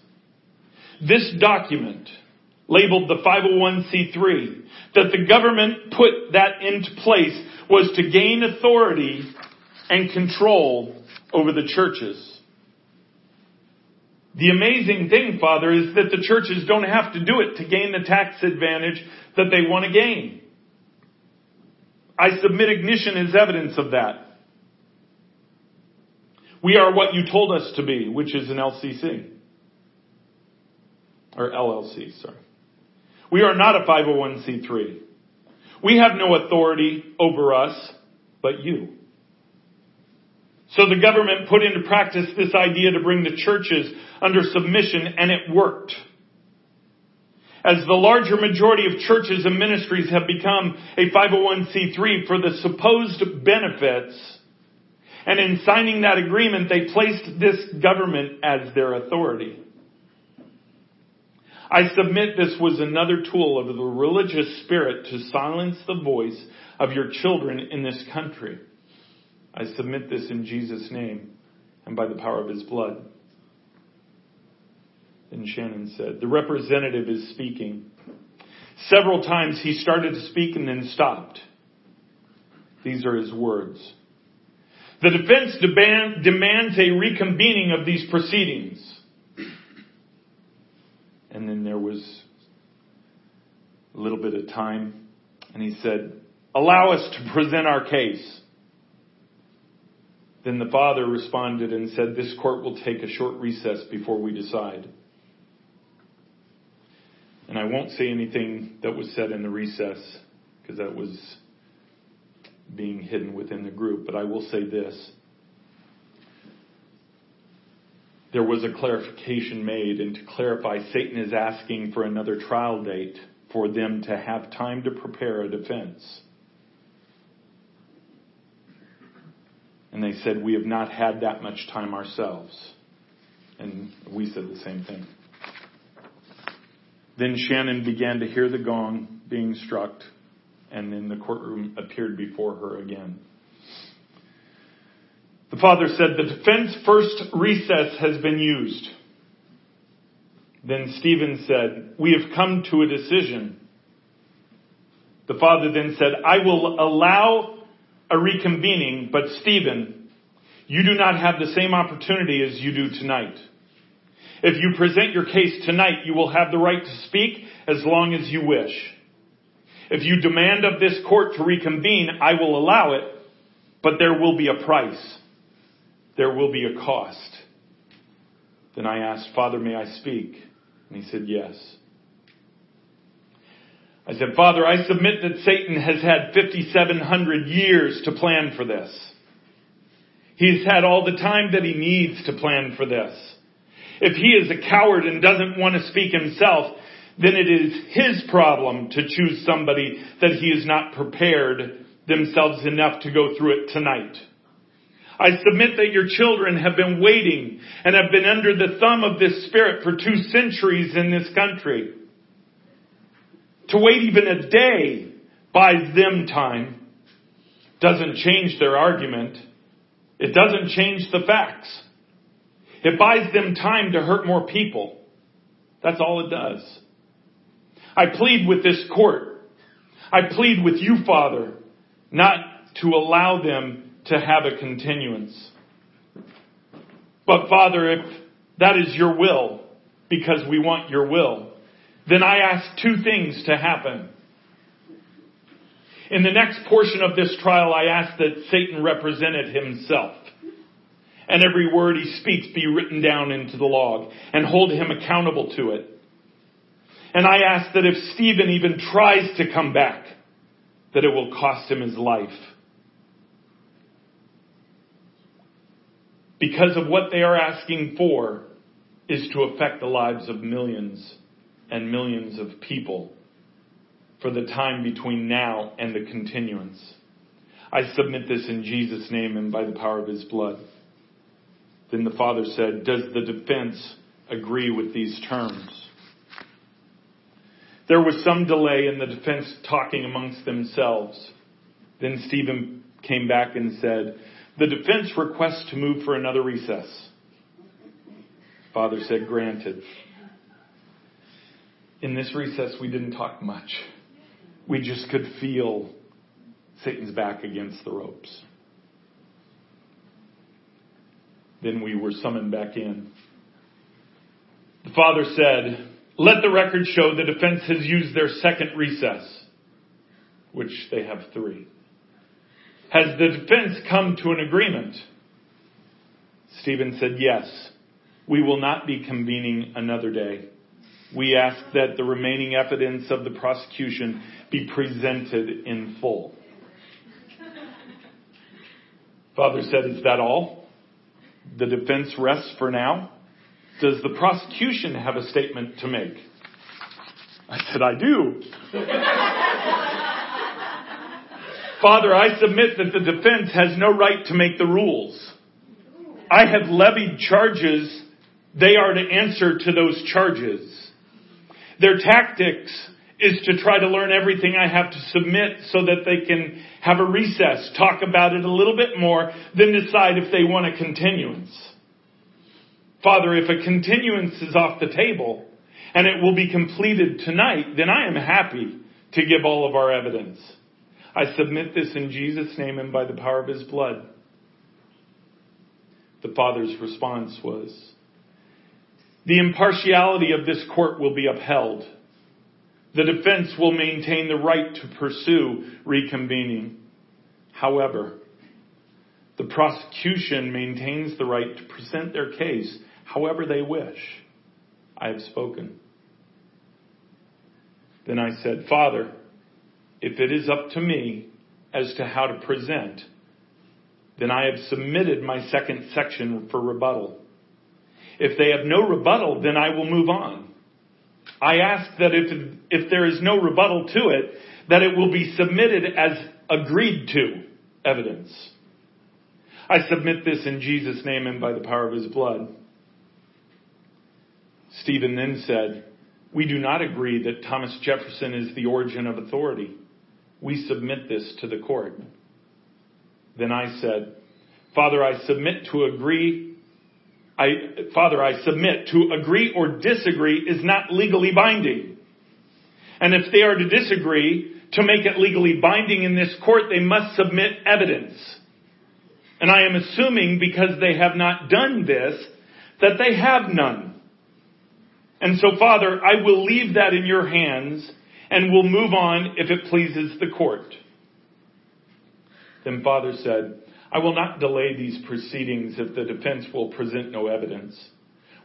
This document, labeled the 501c3, that the government put that into place was to gain authority and control over the churches. The amazing thing, Father, is that the churches don't have to do it to gain the tax advantage that they want to gain. I submit ignition as evidence of that. We are what you told us to be, which is an LCC. Or LLC, sorry. We are not a 501c3. We have no authority over us, but you. So the government put into practice this idea to bring the churches under submission and it worked. As the larger majority of churches and ministries have become a 501c3 for the supposed benefits, and in signing that agreement, they placed this government as their authority. I submit this was another tool of the religious spirit to silence the voice of your children in this country. I submit this in Jesus' name and by the power of his blood. And Shannon said, The representative is speaking. Several times he started to speak and then stopped. These are his words. The defense demand, demands a reconvening of these proceedings. And then there was a little bit of time, and he said, Allow us to present our case. Then the father responded and said, This court will take a short recess before we decide. And I won't say anything that was said in the recess because that was being hidden within the group, but I will say this. There was a clarification made, and to clarify, Satan is asking for another trial date for them to have time to prepare a defense. And they said, We have not had that much time ourselves. And we said the same thing. Then Shannon began to hear the gong being struck, and then the courtroom appeared before her again. The father said, The defense first recess has been used. Then Stephen said, We have come to a decision. The father then said, I will allow a reconvening, but Stephen, you do not have the same opportunity as you do tonight. If you present your case tonight, you will have the right to speak as long as you wish. If you demand of this court to reconvene, I will allow it, but there will be a price. There will be a cost. Then I asked, Father, may I speak? And he said, yes. I said, Father, I submit that Satan has had 5,700 years to plan for this. He's had all the time that he needs to plan for this. If he is a coward and doesn't want to speak himself, then it is his problem to choose somebody that he is not prepared themselves enough to go through it tonight. I submit that your children have been waiting and have been under the thumb of this spirit for two centuries in this country. To wait even a day buys them time. Doesn't change their argument. It doesn't change the facts. It buys them time to hurt more people. That's all it does. I plead with this court. I plead with you, Father, not to allow them to have a continuance. But Father, if that is your will, because we want your will, then I ask two things to happen. In the next portion of this trial, I ask that Satan represented himself. And every word he speaks be written down into the log and hold him accountable to it. And I ask that if Stephen even tries to come back, that it will cost him his life. Because of what they are asking for is to affect the lives of millions and millions of people for the time between now and the continuance. I submit this in Jesus' name and by the power of his blood. Then the father said, Does the defense agree with these terms? There was some delay in the defense talking amongst themselves. Then Stephen came back and said, The defense requests to move for another recess. Father said, Granted in this recess, we didn't talk much. We just could feel Satan's back against the ropes. Then we were summoned back in. The father said, Let the record show the defense has used their second recess, which they have three. Has the defense come to an agreement? Stephen said, Yes, we will not be convening another day. We ask that the remaining evidence of the prosecution be presented in full. Father said, Is that all? The defense rests for now? Does the prosecution have a statement to make? I said, I do. Father, I submit that the defense has no right to make the rules. I have levied charges. They are to answer to those charges. Their tactics is to try to learn everything I have to submit so that they can have a recess, talk about it a little bit more, then decide if they want a continuance. Father, if a continuance is off the table and it will be completed tonight, then I am happy to give all of our evidence. I submit this in Jesus' name and by the power of his blood. The Father's response was, the impartiality of this court will be upheld. The defense will maintain the right to pursue reconvening. However, the prosecution maintains the right to present their case however they wish. I have spoken. Then I said, Father, if it is up to me as to how to present, then I have submitted my second section for rebuttal. If they have no rebuttal, then I will move on. I ask that if, if there is no rebuttal to it, that it will be submitted as agreed to evidence. I submit this in Jesus' name and by the power of his blood. Stephen then said, We do not agree that Thomas Jefferson is the origin of authority. We submit this to the court. Then I said, Father, I submit to agree. I, Father, I submit to agree or disagree is not legally binding. And if they are to disagree, to make it legally binding in this court, they must submit evidence. And I am assuming because they have not done this, that they have none. And so, Father, I will leave that in your hands and will move on if it pleases the court. Then Father said, I will not delay these proceedings if the defense will present no evidence.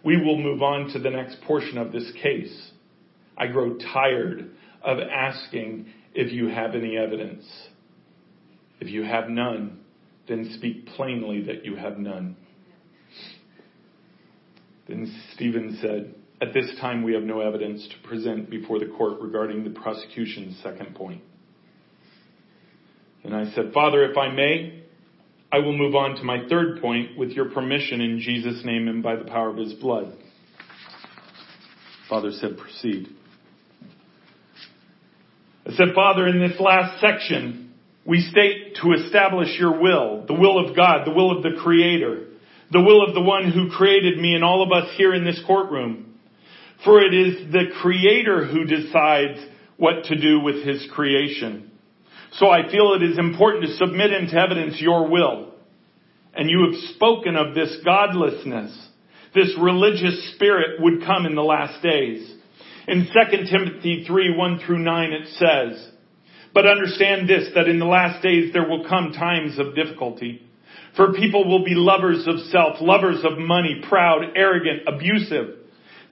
We will move on to the next portion of this case. I grow tired of asking if you have any evidence. If you have none, then speak plainly that you have none. Then Stephen said, At this time we have no evidence to present before the court regarding the prosecution's second point. And I said, Father, if I may, I will move on to my third point with your permission in Jesus' name and by the power of his blood. Father said, proceed. I said, Father, in this last section, we state to establish your will, the will of God, the will of the Creator, the will of the one who created me and all of us here in this courtroom. For it is the Creator who decides what to do with His creation. So I feel it is important to submit into evidence your will. And you have spoken of this godlessness, this religious spirit would come in the last days. In 2 Timothy 3, 1 through 9 it says, But understand this, that in the last days there will come times of difficulty. For people will be lovers of self, lovers of money, proud, arrogant, abusive,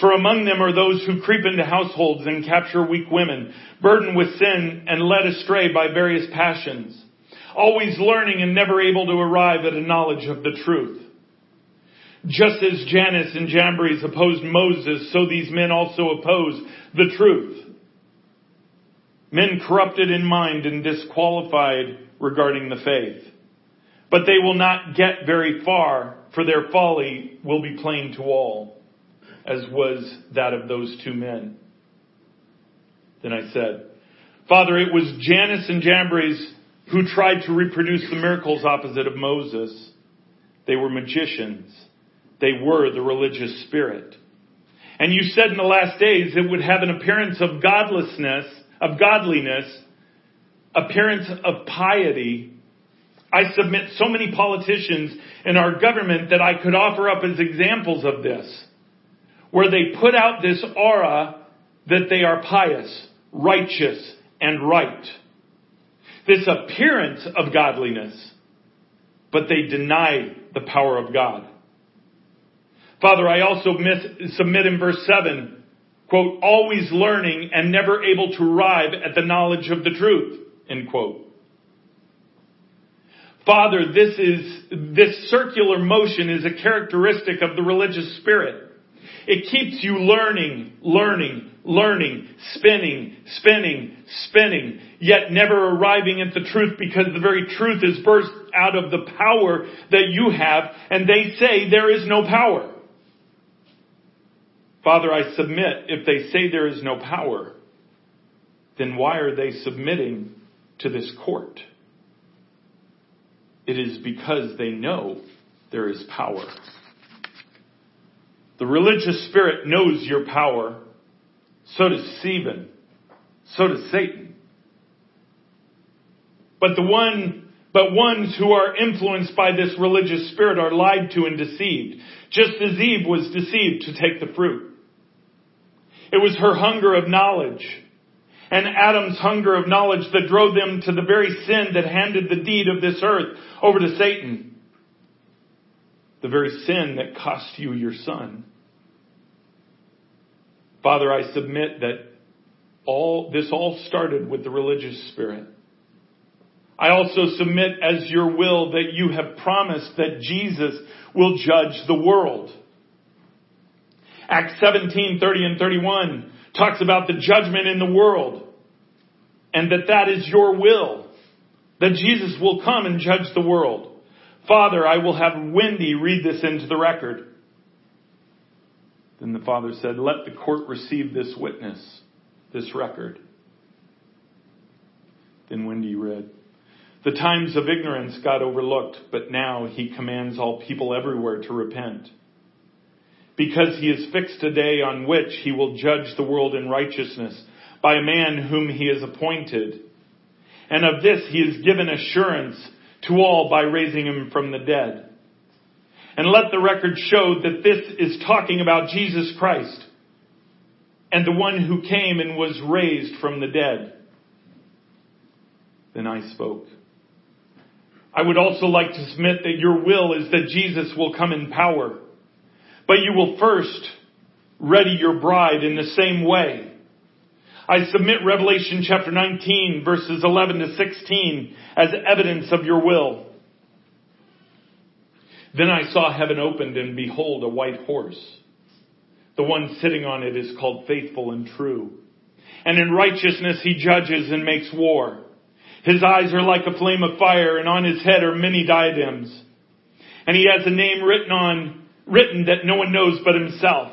For among them are those who creep into households and capture weak women, burdened with sin and led astray by various passions, always learning and never able to arrive at a knowledge of the truth. Just as Jannes and Jambres opposed Moses, so these men also oppose the truth. Men corrupted in mind and disqualified regarding the faith. But they will not get very far, for their folly will be plain to all, as was that of those two men. Then I said, Father, it was Jannes and Jambres who tried to reproduce the miracles opposite of Moses. They were magicians they were the religious spirit. And you said in the last days it would have an appearance of godlessness, of godliness, appearance of piety. I submit so many politicians in our government that I could offer up as examples of this, where they put out this aura that they are pious, righteous, and right. This appearance of godliness, but they deny the power of God. Father, I also miss, submit in verse 7, quote, always learning and never able to arrive at the knowledge of the truth, end quote. Father, this is, this circular motion is a characteristic of the religious spirit. It keeps you learning, learning, learning, spinning, spinning, spinning, yet never arriving at the truth because the very truth is burst out of the power that you have, and they say there is no power. Father, I submit, if they say there is no power, then why are they submitting to this court? It is because they know there is power. The religious spirit knows your power. So does Stephen. So does Satan. But the one, but ones who are influenced by this religious spirit are lied to and deceived. Just as Eve was deceived to take the fruit. It was her hunger of knowledge and Adam's hunger of knowledge that drove them to the very sin that handed the deed of this earth over to Satan. The very sin that cost you your son. Father, I submit that all, this all started with the religious spirit. I also submit as your will that you have promised that Jesus will judge the world. Acts 17, 30 and 31 talks about the judgment in the world and that that is your will. That Jesus will come and judge the world. Father, I will have Wendy read this into the record. Then the father said, let the court receive this witness, this record. Then Wendy read, the times of ignorance got overlooked, but now he commands all people everywhere to repent because he has fixed a day on which he will judge the world in righteousness by a man whom he has appointed. And of this he has given assurance to all by raising him from the dead. And let the record show that this is talking about Jesus Christ and the one who came and was raised from the dead. Then I spoke. I would also like to submit that your will is that Jesus will come in power but you will first ready your bride in the same way. I submit Revelation chapter 19 verses 11 to 16 as evidence of your will. Then I saw heaven opened and behold a white horse. The one sitting on it is called faithful and true. And in righteousness he judges and makes war. His eyes are like a flame of fire and on his head are many diadems. And he has a name written on written that no one knows but himself.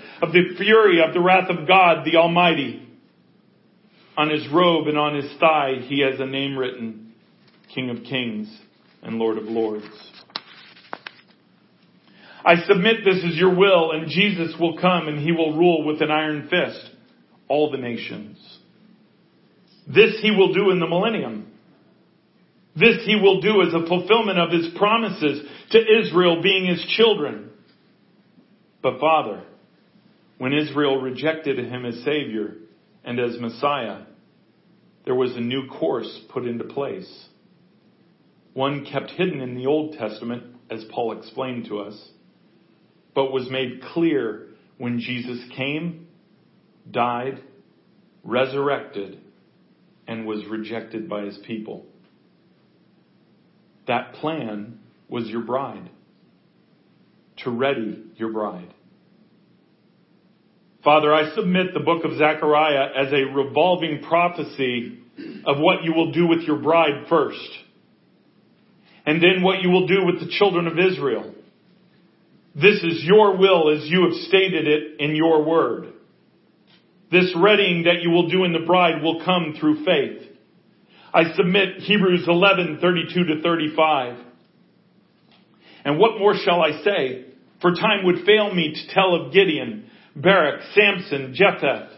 of the fury of the wrath of God the Almighty. On his robe and on his thigh he has a name written, King of Kings and Lord of Lords. I submit this is your will and Jesus will come and he will rule with an iron fist all the nations. This he will do in the millennium. This he will do as a fulfillment of his promises to Israel being his children. But Father, when Israel rejected him as Savior and as Messiah, there was a new course put into place. One kept hidden in the Old Testament, as Paul explained to us, but was made clear when Jesus came, died, resurrected, and was rejected by his people. That plan was your bride. to ready your bride. Father, I submit the book of Zechariah as a revolving prophecy of what you will do with your bride first, and then what you will do with the children of Israel. This is your will as you have stated it in your word. This readying that you will do in the bride will come through faith. I submit Hebrews 11, 32 to 35. And what more shall I say? For time would fail me to tell of Gideon, Barak, Samson, Jephthah,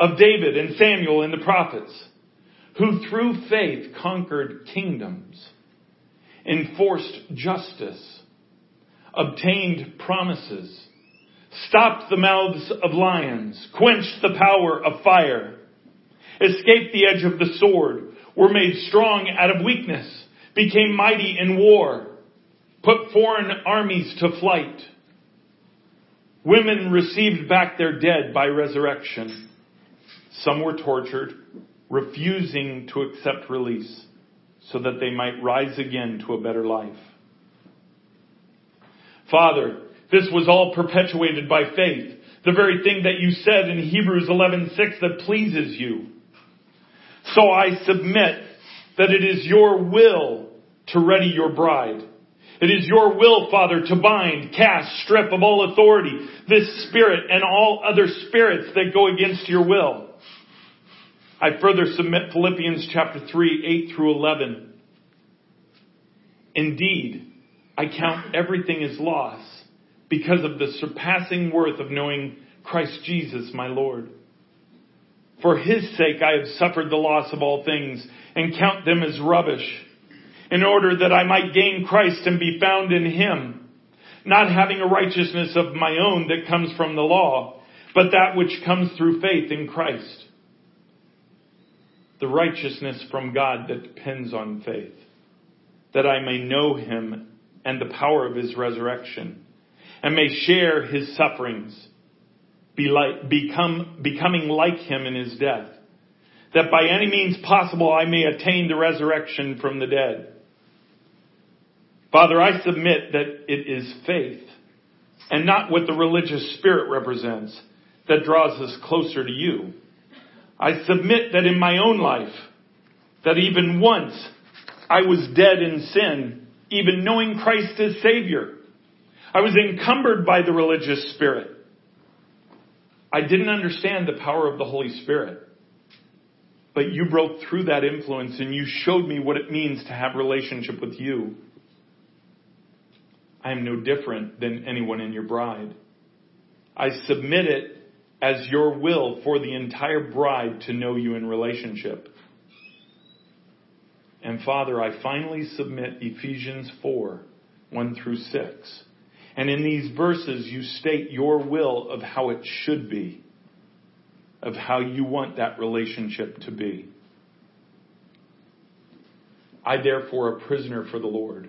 of David and Samuel and the prophets, who through faith conquered kingdoms, enforced justice, obtained promises, stopped the mouths of lions, quenched the power of fire, escaped the edge of the sword, were made strong out of weakness, became mighty in war, put foreign armies to flight. Women received back their dead by resurrection. Some were tortured, refusing to accept release so that they might rise again to a better life. Father, this was all perpetuated by faith, the very thing that you said in Hebrews 11:6 that pleases you. So I submit that it is your will to ready your bride. It is your will, Father, to bind, cast, strip of all authority, this spirit and all other spirits that go against your will. I further submit Philippians chapter 3, 8 through 11. Indeed, I count everything as loss because of the surpassing worth of knowing Christ Jesus my Lord. For his sake I have suffered the loss of all things and count them as rubbish in order that I might gain Christ and be found in him, not having a righteousness of my own that comes from the law, but that which comes through faith in Christ. The righteousness from God that depends on faith, that I may know him and the power of his resurrection and may share his sufferings, be like, become, becoming like him in his death, that by any means possible I may attain the resurrection from the dead. Father, I submit that it is faith and not what the religious spirit represents that draws us closer to you. I submit that in my own life, that even once I was dead in sin, even knowing Christ as Savior. I was encumbered by the religious spirit. I didn't understand the power of the Holy Spirit. But you broke through that influence and you showed me what it means to have relationship with you. I am no different than anyone in your bride. I submit it as your will for the entire bride to know you in relationship. And Father, I finally submit Ephesians 4, 1 through 6. And in these verses, you state your will of how it should be, of how you want that relationship to be. I, therefore, a prisoner for the Lord,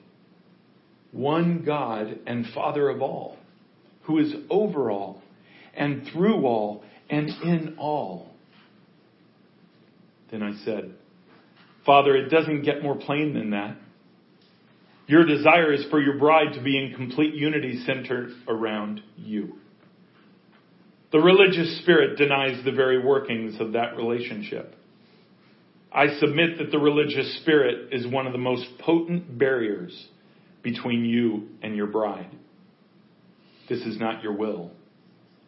one God and Father of all, who is over all and through all and in all. Then I said, Father, it doesn't get more plain than that. Your desire is for your bride to be in complete unity centered around you. The religious spirit denies the very workings of that relationship. I submit that the religious spirit is one of the most potent barriers between you and your bride. This is not your will.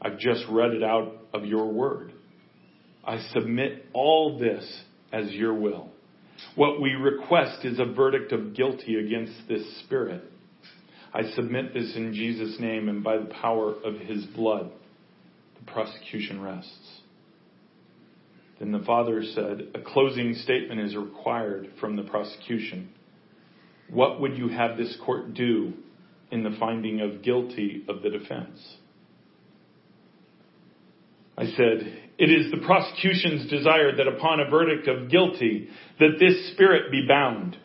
I've just read it out of your word. I submit all this as your will. What we request is a verdict of guilty against this spirit. I submit this in Jesus' name and by the power of his blood. The prosecution rests. Then the father said, A closing statement is required from the prosecution. What would you have this court do in the finding of guilty of the defense. I said, it is the prosecution's desire that upon a verdict of guilty, that this spirit be bound.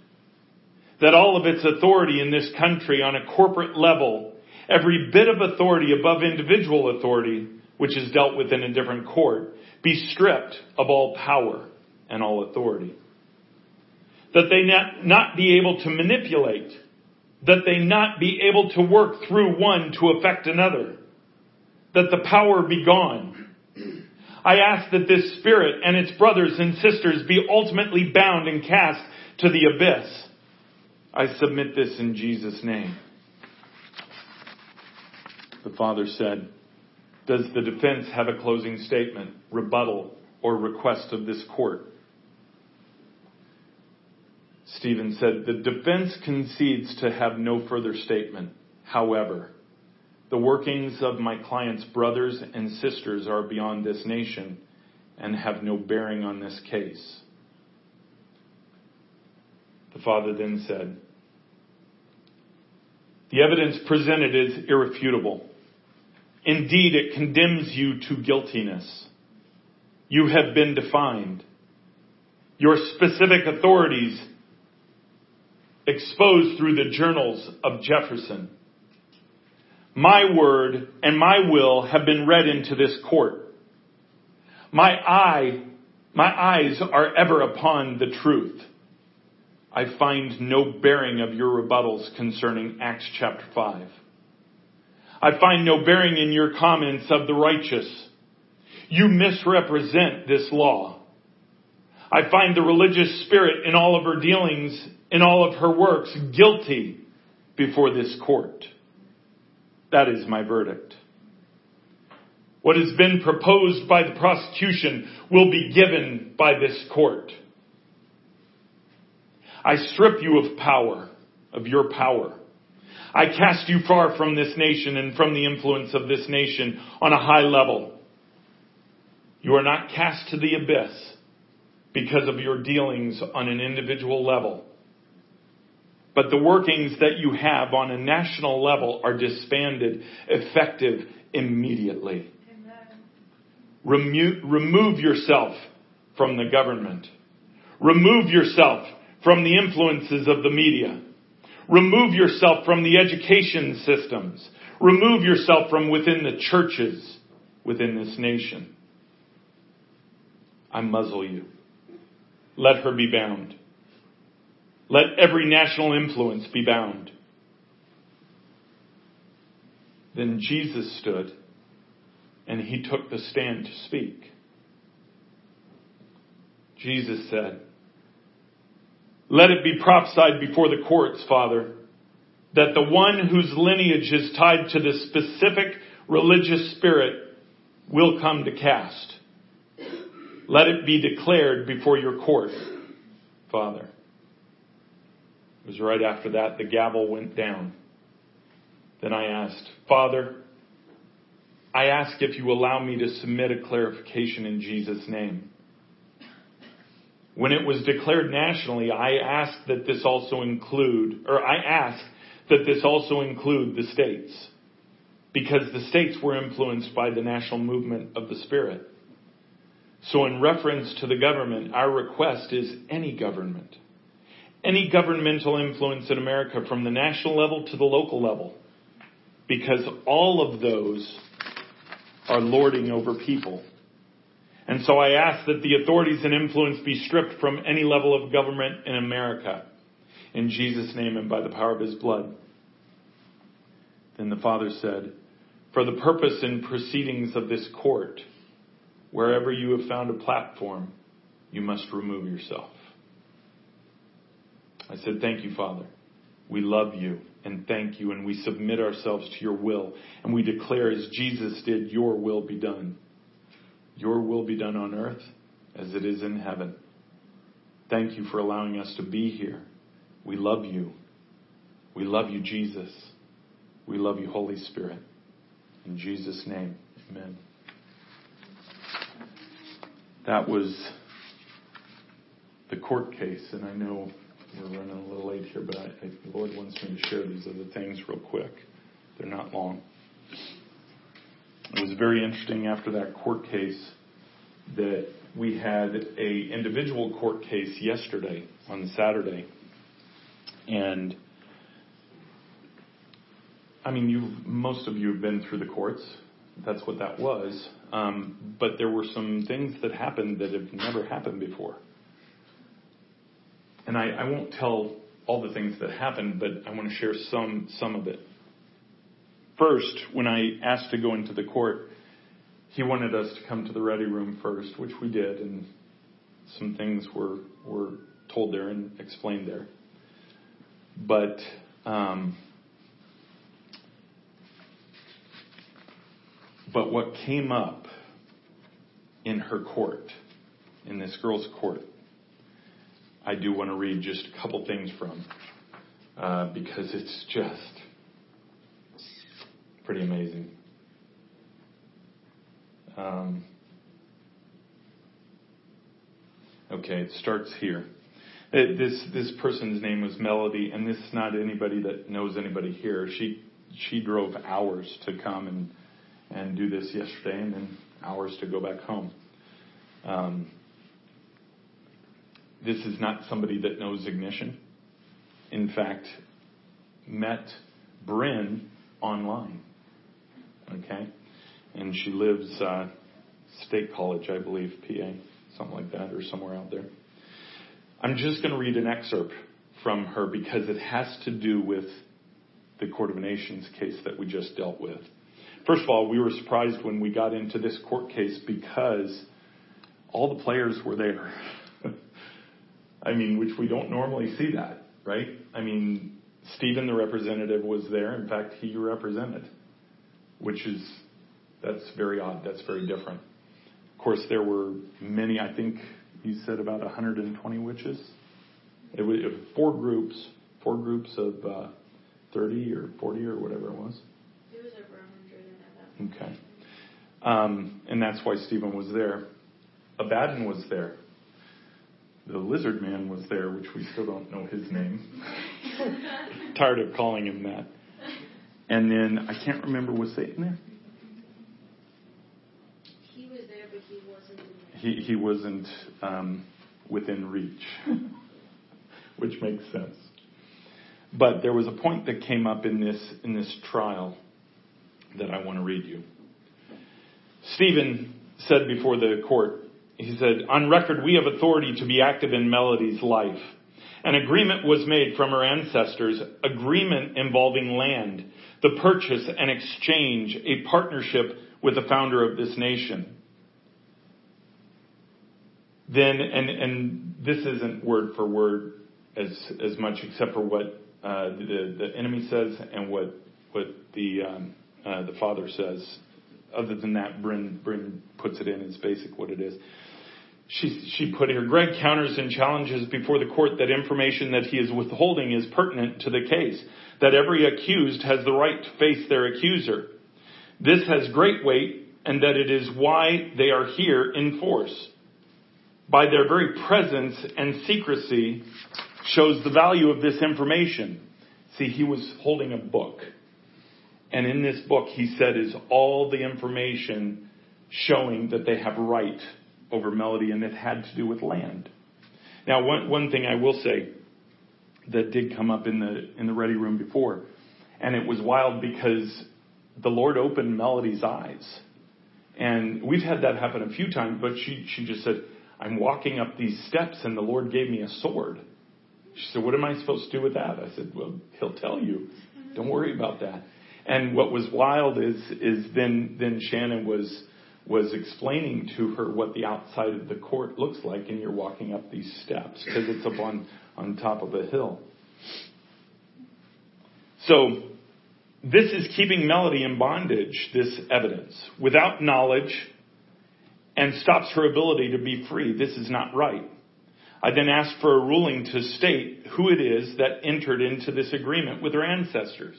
That all of its authority in this country on a corporate level, every bit of authority above individual authority, which is dealt with in a different court, be stripped of all power and all authority. That they not, not be able to manipulate. That they not be able to work through one to affect another. That the power be gone I ask that this spirit and its brothers and sisters be ultimately bound and cast to the abyss. I submit this in Jesus' name. The father said, Does the defense have a closing statement, rebuttal, or request of this court? Stephen said, The defense concedes to have no further statement. However, the workings of my client's brothers and sisters are beyond this nation and have no bearing on this case. The father then said, The evidence presented is irrefutable. Indeed, it condemns you to guiltiness. You have been defined. Your specific authorities exposed through the journals of Jefferson my word and my will have been read into this court. My eye, my eyes are ever upon the truth. I find no bearing of your rebuttals concerning Acts chapter 5. I find no bearing in your comments of the righteous. You misrepresent this law. I find the religious spirit in all of her dealings, in all of her works, guilty before this court. That is my verdict. What has been proposed by the prosecution will be given by this court. I strip you of power, of your power. I cast you far from this nation and from the influence of this nation on a high level. You are not cast to the abyss because of your dealings on an individual level but the workings that you have on a national level are disbanded, effective immediately. Remo- remove yourself from the government. Remove yourself from the influences of the media. Remove yourself from the education systems. Remove yourself from within the churches within this nation. I muzzle you. Let her be bound. Let every national influence be bound. Then Jesus stood and he took the stand to speak. Jesus said, Let it be prophesied before the courts, Father, that the one whose lineage is tied to the specific religious spirit will come to cast. Let it be declared before your court, Father. Was right after that the gavel went down. Then I asked, Father, I ask if you allow me to submit a clarification in Jesus' name. When it was declared nationally, I asked that this also include, or I asked that this also include the states. Because the states were influenced by the national movement of the Spirit. So in reference to the government, our request is any government any governmental influence in America from the national level to the local level. Because all of those are lording over people. And so I ask that the authorities and influence be stripped from any level of government in America. In Jesus' name and by the power of his blood. Then the Father said, For the purpose and proceedings of this court, wherever you have found a platform, you must remove yourself. I said, Thank you, Father. We love you and thank you, and we submit ourselves to your will. And we declare, as Jesus did, Your will be done. Your will be done on earth as it is in heaven. Thank you for allowing us to be here. We love you. We love you, Jesus. We love you, Holy Spirit. In Jesus' name, amen. That was the court case, and I know we're running a little late here, but I, I, the Lord wants me to share these other things real quick. They're not long. It was very interesting after that court case that we had a individual court case yesterday on Saturday, and I mean, you most of you have been through the courts. That's what that was. Um, but there were some things that happened that have never happened before. And I, I won't tell all the things that happened, but I want to share some some of it. First, when I asked to go into the court, he wanted us to come to the ready room first, which we did, and some things were were told there and explained there. But um, but what came up in her court, in this girl's court, I do want to read just a couple things from uh, because it's just pretty amazing. Um, okay, it starts here. It, this this person's name was Melody, and this is not anybody that knows anybody here. She she drove hours to come and and do this yesterday, and then hours to go back home. Um, this is not somebody that knows ignition. In fact, met Bryn online. Okay? And she lives uh, State College, I believe, PA, something like that, or somewhere out there. I'm just going to read an excerpt from her because it has to do with the Court of Nations case that we just dealt with. First of all, we were surprised when we got into this court case because all the players were there. I mean, which we don't normally see that, right? I mean, Stephen, the representative, was there. In fact, he represented, which is, that's very odd. That's very different. Of course, there were many, I think you said about 120 witches. It was, it was four groups, four groups of uh, 30 or 40 or whatever it was. It was over 100 Okay. Um, and that's why Stephen was there. Abaddon was there the lizard man was there, which we still don't know his name. Tired of calling him that. And then I can't remember was Satan there. He was there, but he wasn't. He he wasn't um, within reach, which makes sense. But there was a point that came up in this in this trial that I want to read you. Stephen said before the court, he said, on record, we have authority to be active in Melody's life. An agreement was made from her ancestors, agreement involving land, the purchase and exchange, a partnership with the founder of this nation. Then, and, and this isn't word for word as, as much except for what uh, the, the enemy says and what, what the, um, uh, the father says. Other than that, Bryn, Bryn puts it in as basic what it is she, she put here, Greg counters and challenges before the court that information that he is withholding is pertinent to the case, that every accused has the right to face their accuser. This has great weight and that it is why they are here in force. By their very presence and secrecy shows the value of this information. See, he was holding a book. And in this book, he said, is all the information showing that they have right over melody, and it had to do with land. Now, one, one thing I will say that did come up in the in the ready room before, and it was wild because the Lord opened Melody's eyes, and we've had that happen a few times. But she she just said, "I'm walking up these steps, and the Lord gave me a sword." She said, "What am I supposed to do with that?" I said, "Well, He'll tell you. Don't worry about that." And what was wild is is then then Shannon was was explaining to her what the outside of the court looks like, and you're walking up these steps because it's up on, on top of a hill. So, this is keeping Melody in bondage, this evidence, without knowledge, and stops her ability to be free. This is not right. I then asked for a ruling to state who it is that entered into this agreement with her ancestors.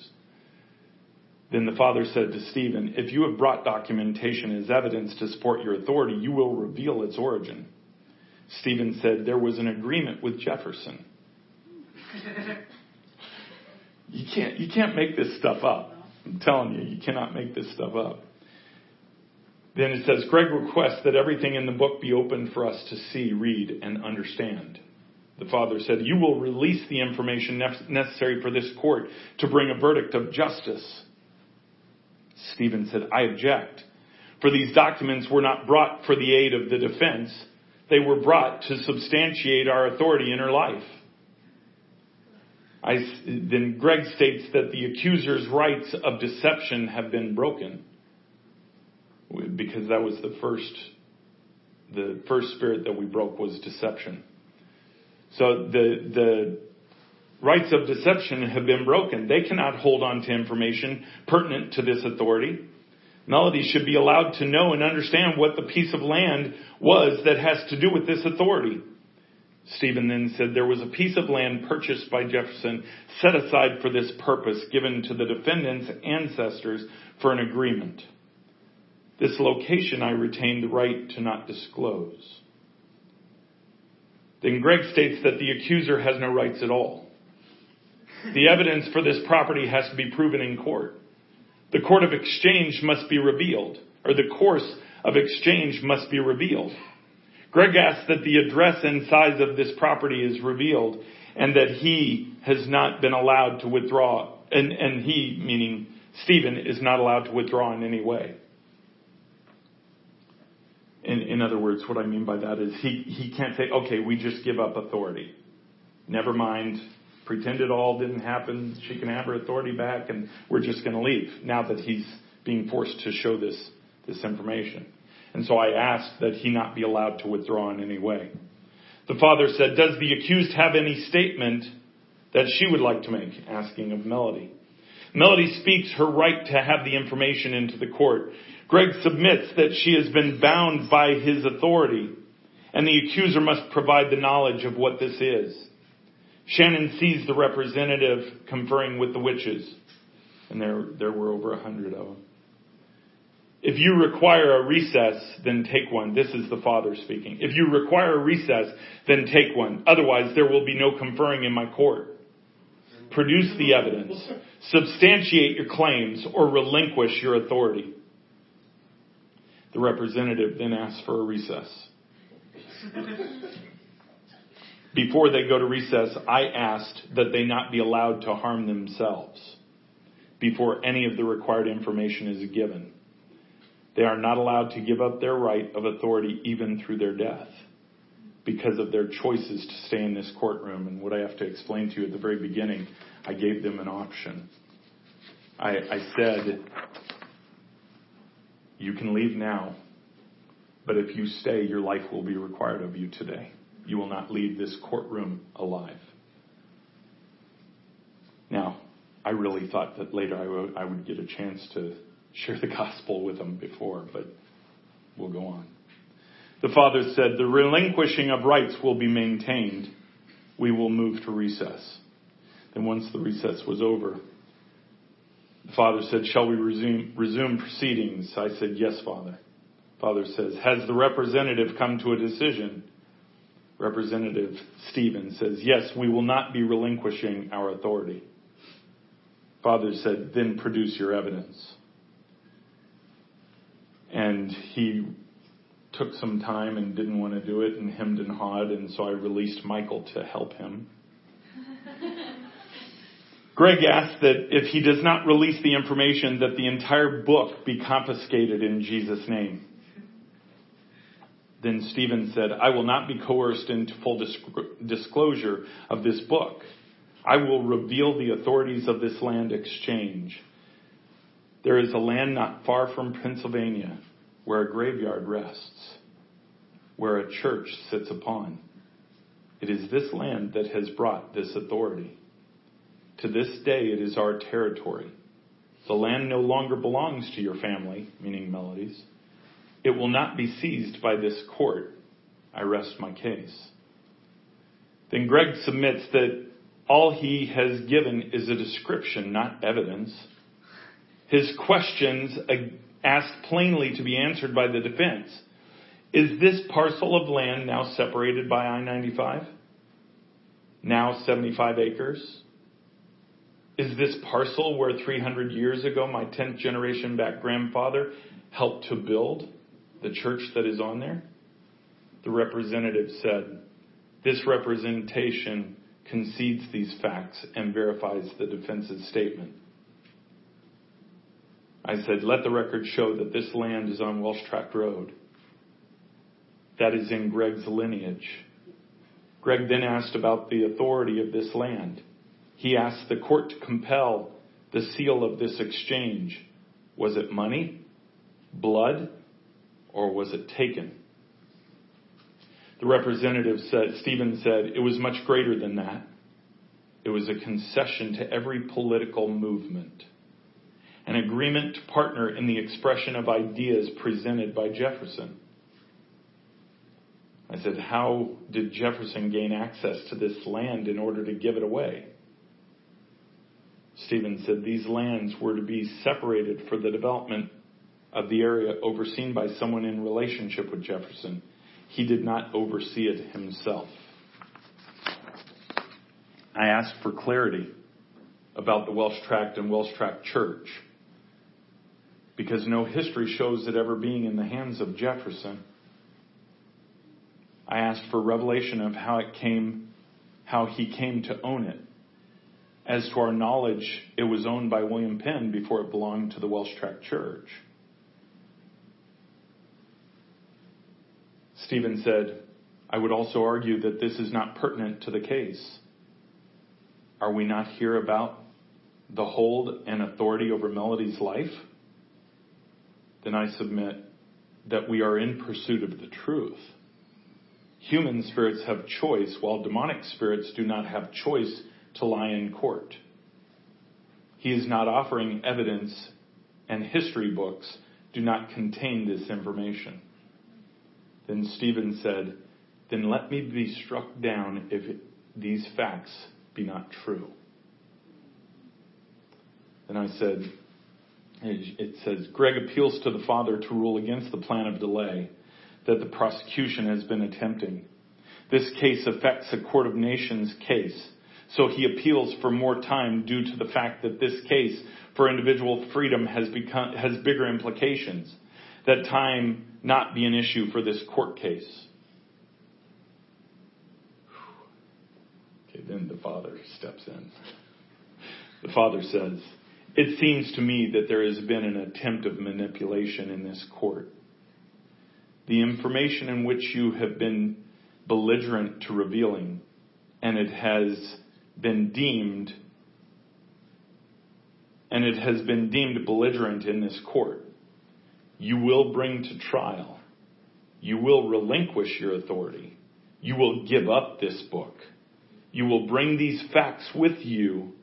Then the father said to Stephen, If you have brought documentation as evidence to support your authority, you will reveal its origin. Stephen said, There was an agreement with Jefferson. you can't you can't make this stuff up. I'm telling you, you cannot make this stuff up. Then it says, Greg requests that everything in the book be open for us to see, read, and understand. The father said, You will release the information necessary for this court to bring a verdict of justice. Stephen said, I object. For these documents were not brought for the aid of the defense, they were brought to substantiate our authority in her life. I, then Greg states that the accuser's rights of deception have been broken because that was the first the first spirit that we broke was deception. So the the rights of deception have been broken. They cannot hold on to information pertinent to this authority. Melody should be allowed to know and understand what the piece of land was that has to do with this authority. Stephen then said there was a piece of land purchased by Jefferson set aside for this purpose given to the defendant's ancestors for an agreement. This location I retain the right to not disclose. Then Greg states that the accuser has no rights at all. The evidence for this property has to be proven in court. The court of exchange must be revealed, or the course of exchange must be revealed. Greg asks that the address and size of this property is revealed and that he has not been allowed to withdraw, and, and he, meaning Stephen, is not allowed to withdraw in any way. In, in other words, what I mean by that is he, he can't say, okay, we just give up authority. Never mind, pretend it all didn't happen. She can have her authority back and we're just going to leave now that he's being forced to show this, this information. And so I asked that he not be allowed to withdraw in any way. The father said, does the accused have any statement that she would like to make? Asking of Melody. Melody speaks her right to have the information into the court. Greg submits that she has been bound by his authority, and the accuser must provide the knowledge of what this is. Shannon sees the representative conferring with the witches, and there, there were over a hundred of them. If you require a recess, then take one. This is the Father speaking. If you require a recess, then take one. Otherwise, there will be no conferring in my court. Produce the evidence. Substantiate your claims or relinquish your authority. The representative then asks for a recess. Before they go to recess, I asked that they not be allowed to harm themselves before any of the required information is given. They are not allowed to give up their right of authority even through their death because of their choices to stay in this courtroom. And what I have to explain to you at the very beginning, I gave them an option. I, I said, you can leave now, but if you stay, your life will be required of you today. You will not leave this courtroom alive. Now, I really thought that later I would, I would get a chance to share the gospel with them before, but we'll go on. The father said, The relinquishing of rights will be maintained. We will move to recess. Then, once the recess was over, the father said, Shall we resume, resume proceedings? I said, Yes, father. Father says, Has the representative come to a decision? Representative Stephen says, Yes, we will not be relinquishing our authority. Father said, Then produce your evidence. And he took some time and didn't want to do it and hemmed and hawed, and so I released Michael to help him. Greg asked that if he does not release the information, that the entire book be confiscated in Jesus' name. Then Stephen said, I will not be coerced into full disclosure of this book. I will reveal the authorities of this land exchange. There is a land not far from Pennsylvania where a graveyard rests, where a church sits upon. It is this land that has brought this authority. To this day, it is our territory. The land no longer belongs to your family, meaning Melodies. It will not be seized by this court. I rest my case. Then Greg submits that all he has given is a description, not evidence. His questions asked plainly to be answered by the defense. Is this parcel of land now separated by I 95? now 75 acres? Is this parcel where 300 years ago my 10th generation back grandfather helped to build the church that is on there? The representative said, This representation concedes these facts and verifies the defense's statement. I said, Let the record show that this land is on Welsh Tract Road. That is in Greg's lineage. Greg then asked about the authority of this land. He asked the court to compel the seal of this exchange. Was it money, blood, or was it taken? The representative said, Stephen said, it was much greater than that. It was a concession to every political movement, an agreement to partner in the expression of ideas presented by Jefferson. I said, How did Jefferson gain access to this land in order to give it away? Stephen said these lands were to be separated for the development of the area overseen by someone in relationship with Jefferson. He did not oversee it himself. I asked for clarity about the Welsh Tract and Welsh Tract Church because no history shows it ever being in the hands of Jefferson. I asked for revelation of how it came, how he came to own it. As to our knowledge, it was owned by William Penn before it belonged to the Welsh Tract Church. Stephen said, I would also argue that this is not pertinent to the case. Are we not here about the hold and authority over Melody's life? Then I submit that we are in pursuit of the truth. Human spirits have choice, while demonic spirits do not have choice to lie in court. He is not offering evidence, and history books do not contain this information. Then Stephen said, Then let me be struck down if these facts be not true. And I said, it says, Greg appeals to the father to rule against the plan of delay that the prosecution has been attempting. This case affects a court of nations case, so he appeals for more time due to the fact that this case for individual freedom has become, has bigger implications. That time not be an issue for this court case. Okay, then the father steps in. The father says, It seems to me that there has been an attempt of manipulation in this court. The information in which you have been belligerent to revealing, and it has been deemed and it has been deemed belligerent in this court. You will bring to trial. You will relinquish your authority. You will give up this book. You will bring these facts with you.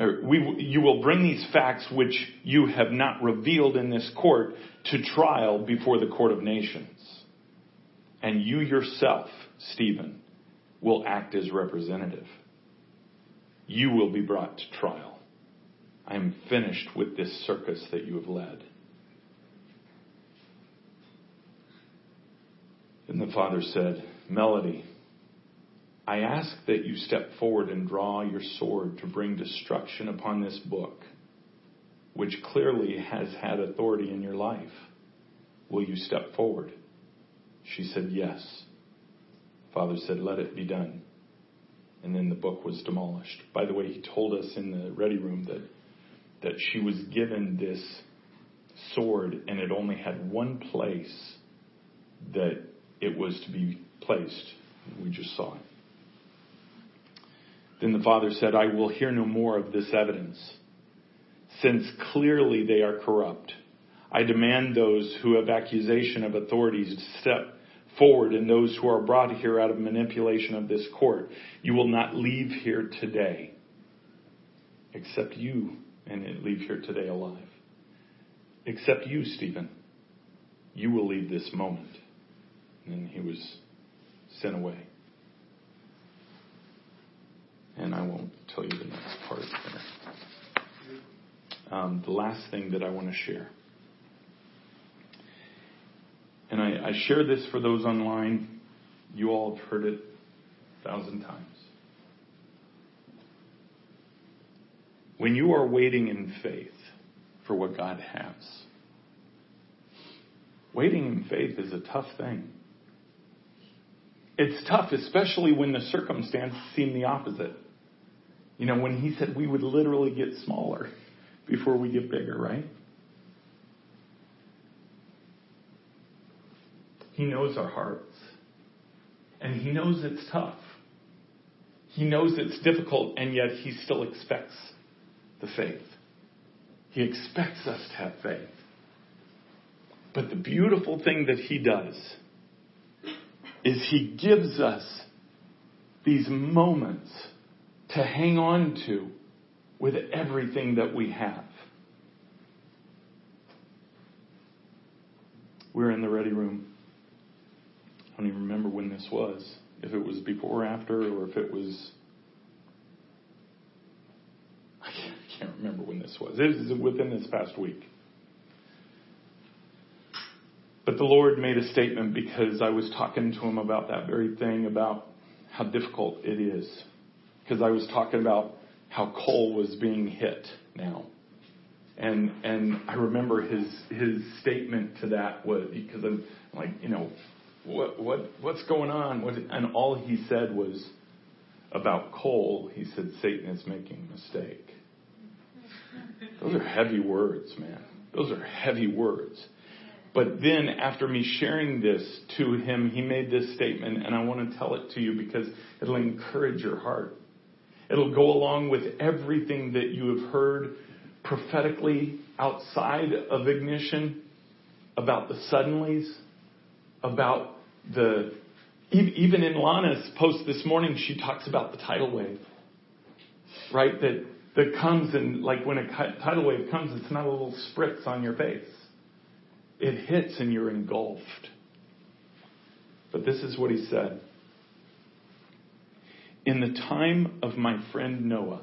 We, you will bring these facts which you have not revealed in this court to trial before the court of nations. And you yourself, Stephen, will act as representative. You will be brought to trial. I am finished with this circus that you have led. And the father said, Melody, I ask that you step forward and draw your sword to bring destruction upon this book, which clearly has had authority in your life. Will you step forward? She said, Yes. Father said, Let it be done. And then the book was demolished. By the way, he told us in the ready room that, that she was given this sword and it only had one place that it was to be placed. We just saw it. Then the father said, I will hear no more of this evidence, since clearly they are corrupt. I demand those who have accusation of authorities to step forward and those who are brought here out of manipulation of this court. You will not leave here today, except you, and leave here today alive. Except you, Stephen. You will leave this moment. And he was sent away. And I won't tell you the next part there. Um, the last thing that I want to share. And I, I share this for those online. You all have heard it a thousand times. When you are waiting in faith for what God has, waiting in faith is a tough thing. It's tough, especially when the circumstances seem the opposite. You know, when he said we would literally get smaller before we get bigger, right? He knows our hearts. And he knows it's tough. He knows it's difficult, and yet he still expects the faith. He expects us to have faith. But the beautiful thing that he does is he gives us these moments to hang on to with everything that we have. We're in the ready room. I don't even remember when this was. If it was before or after, or if it was. I can't remember when this was. It was within this past week. But the Lord made a statement because I was talking to him about that very thing, about how difficult it is. Because I was talking about how coal was being hit now. And and I remember his his statement to that was because I'm like, you know, what what what's going on? What, and all he said was about coal, he said Satan is making a mistake. Those are heavy words, man. Those are heavy words. But then, after me sharing this to him, he made this statement, and I want to tell it to you because it'll encourage your heart. It'll go along with everything that you have heard prophetically outside of ignition about the suddenlies, about the. Even in Lana's post this morning, she talks about the tidal wave, right? That that comes and like when a tidal wave comes, it's not a little spritz on your face it hits and you're engulfed. But this is what he said. In the time of my friend Noah,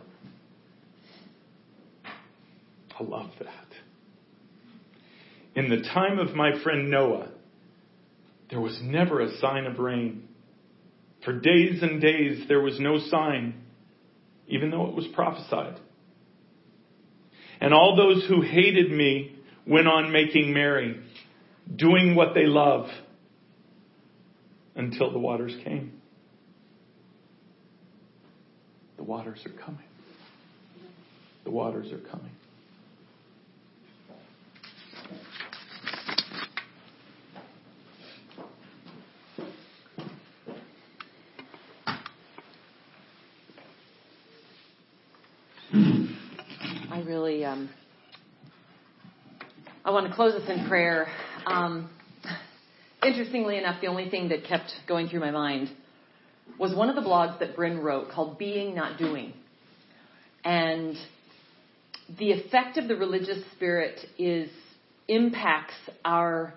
I love that. In the time of my friend Noah, there was never a sign of rain. For days and days there was no sign, even though it was prophesied. And all those who hated me went on making merry doing what they love until the waters came. The waters are coming. The waters are coming. I really, um, I want to close this in prayer. Um, interestingly enough, the only thing that kept going through my mind was one of the blogs that Bryn wrote called Being Not Doing. And the effect of the religious spirit is impacts our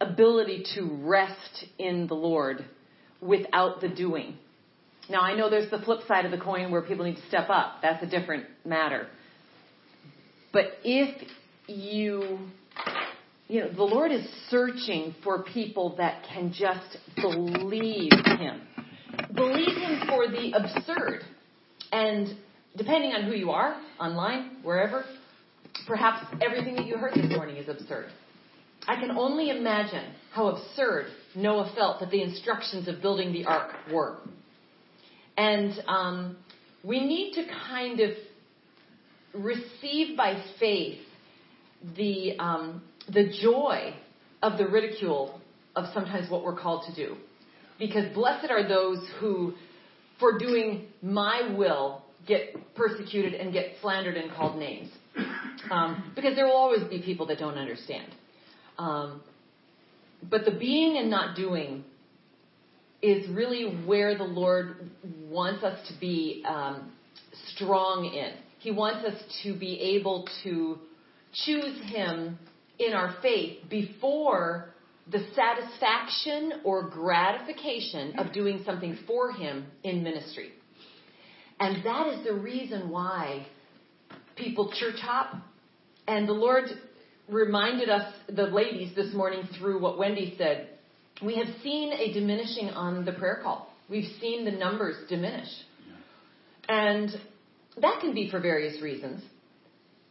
ability to rest in the Lord without the doing. Now I know there's the flip side of the coin where people need to step up. That's a different matter. But if you you know, the Lord is searching for people that can just believe Him. Believe Him for the absurd. And depending on who you are, online, wherever, perhaps everything that you heard this morning is absurd. I can only imagine how absurd Noah felt that the instructions of building the ark were. And um, we need to kind of receive by faith the um, the joy of the ridicule of sometimes what we're called to do. Because blessed are those who, for doing my will, get persecuted and get slandered and called names. Um, because there will always be people that don't understand. Um, but the being and not doing is really where the Lord wants us to be um, strong in. He wants us to be able to choose Him in our faith before the satisfaction or gratification of doing something for Him in ministry. And that is the reason why people church hop. And the Lord reminded us, the ladies, this morning through what Wendy said. We have seen a diminishing on the prayer call. we've seen the numbers diminish. And that can be for various reasons.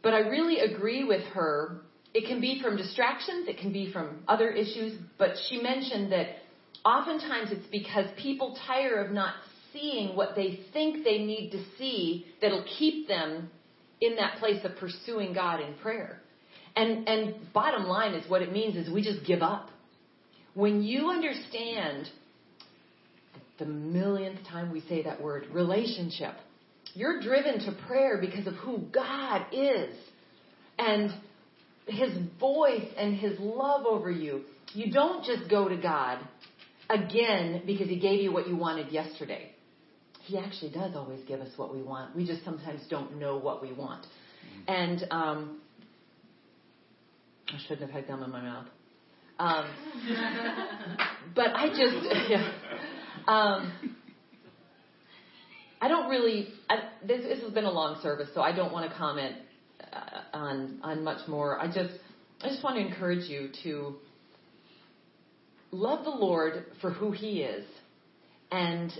But I really agree with her. It can be from distractions, it can be from other issues, but she mentioned that oftentimes it's because people tire of not seeing what they think they need to see that'll keep them in that place of pursuing God in prayer. And and bottom line is what it means is we just give up. When you understand the millionth time we say that word, relationship, you're driven to prayer because of who God is and his voice and his love over you. You don't just go to God again because he gave you what you wanted yesterday. He actually does always give us what we want. We just sometimes don't know what we want. And um, I shouldn't have had gum in my mouth. Um, but I just, yeah. um, I don't really. I, this, this has been a long service, so I don't want to comment on on much more. I just I just want to encourage you to love the Lord for who He is, and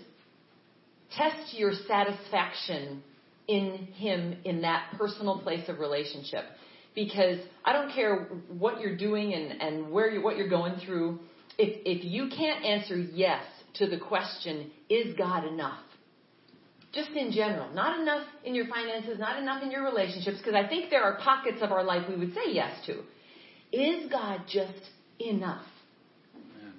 test your satisfaction in Him in that personal place of relationship. Because I don't care what you're doing and, and where you, what you're going through. If, if you can't answer yes to the question, is God enough? Just in general, not enough in your finances, not enough in your relationships, because I think there are pockets of our life we would say yes to. Is God just enough? Amen.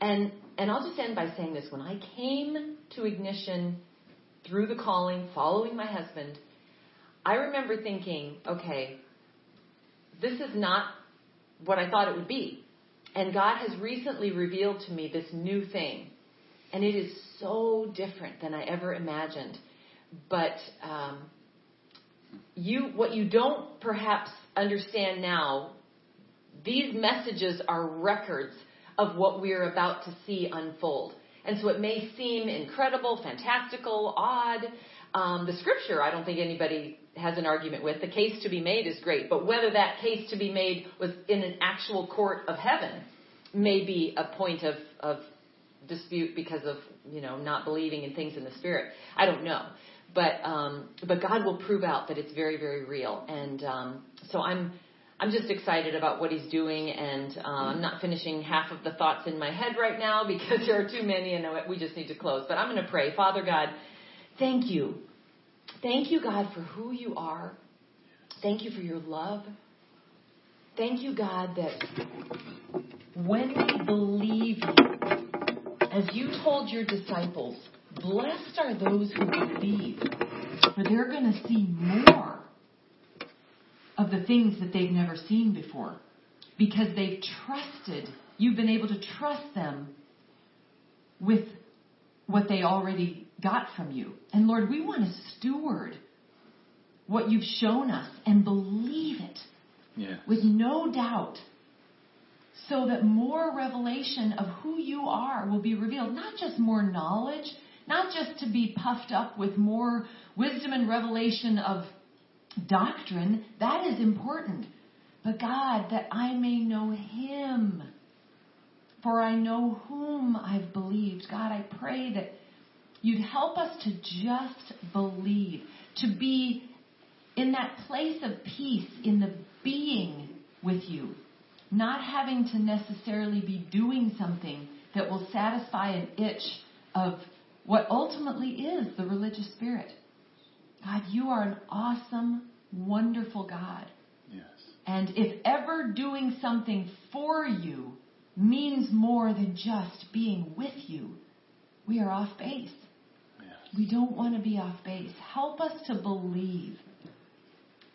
And and I'll just end by saying this: when I came to Ignition through the calling, following my husband, I remember thinking, okay, this is not what I thought it would be. And God has recently revealed to me this new thing and it is so different than I ever imagined. But um, you, what you don't perhaps understand now, these messages are records of what we're about to see unfold. And so it may seem incredible, fantastical, odd. Um, the scripture, I don't think anybody has an argument with. The case to be made is great, but whether that case to be made was in an actual court of heaven may be a point of, of dispute because of you know not believing in things in the spirit. I don't know, but um, but God will prove out that it's very very real, and um, so I'm. I'm just excited about what he's doing, and uh, I'm not finishing half of the thoughts in my head right now because there are too many, and we just need to close. But I'm going to pray, Father God, thank you, thank you, God, for who you are. Thank you for your love. Thank you, God, that when we believe you, as you told your disciples, blessed are those who believe, for they're going to see more of the things that they've never seen before because they've trusted. You've been able to trust them with what they already got from you. And Lord, we want to steward what you've shown us and believe it yes. with no doubt so that more revelation of who you are will be revealed. Not just more knowledge, not just to be puffed up with more wisdom and revelation of doctrine. That is important. But God, that I may know Him. For I know whom I've believed. God, I pray that you'd help us to just believe, to be in that place of peace, in the being with you not having to necessarily be doing something that will satisfy an itch of what ultimately is the religious spirit. God, you are an awesome, wonderful God. Yes. And if ever doing something for you means more than just being with you, we are off base. Yes. We don't want to be off base. Help us to believe.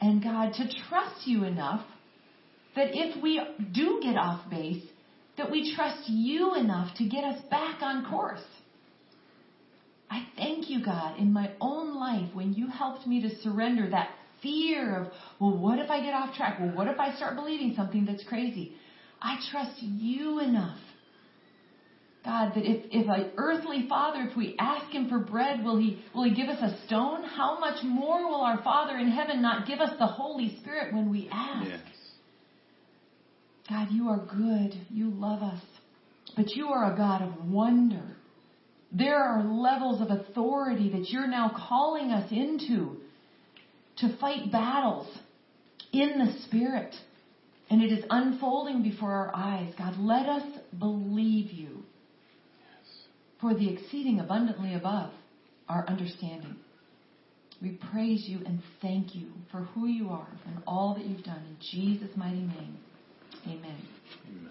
And God, to trust you enough that if we do get off base, that we trust you enough to get us back on course. I thank you, God, in my own life when you helped me to surrender that fear of, well, what if I get off track? Well, what if I start believing something that's crazy? I trust you enough. God, that if, if an earthly father, if we ask him for bread, will he, will he give us a stone? How much more will our Father in heaven not give us the Holy Spirit when we ask? Yes. God, you are good. You love us. But you are a God of wonder. There are levels of authority that you're now calling us into to fight battles in the Spirit. And it is unfolding before our eyes. God, let us believe you for the exceeding abundantly above our understanding. We praise you and thank you for who you are and all that you've done. In Jesus' mighty name, amen. Amen.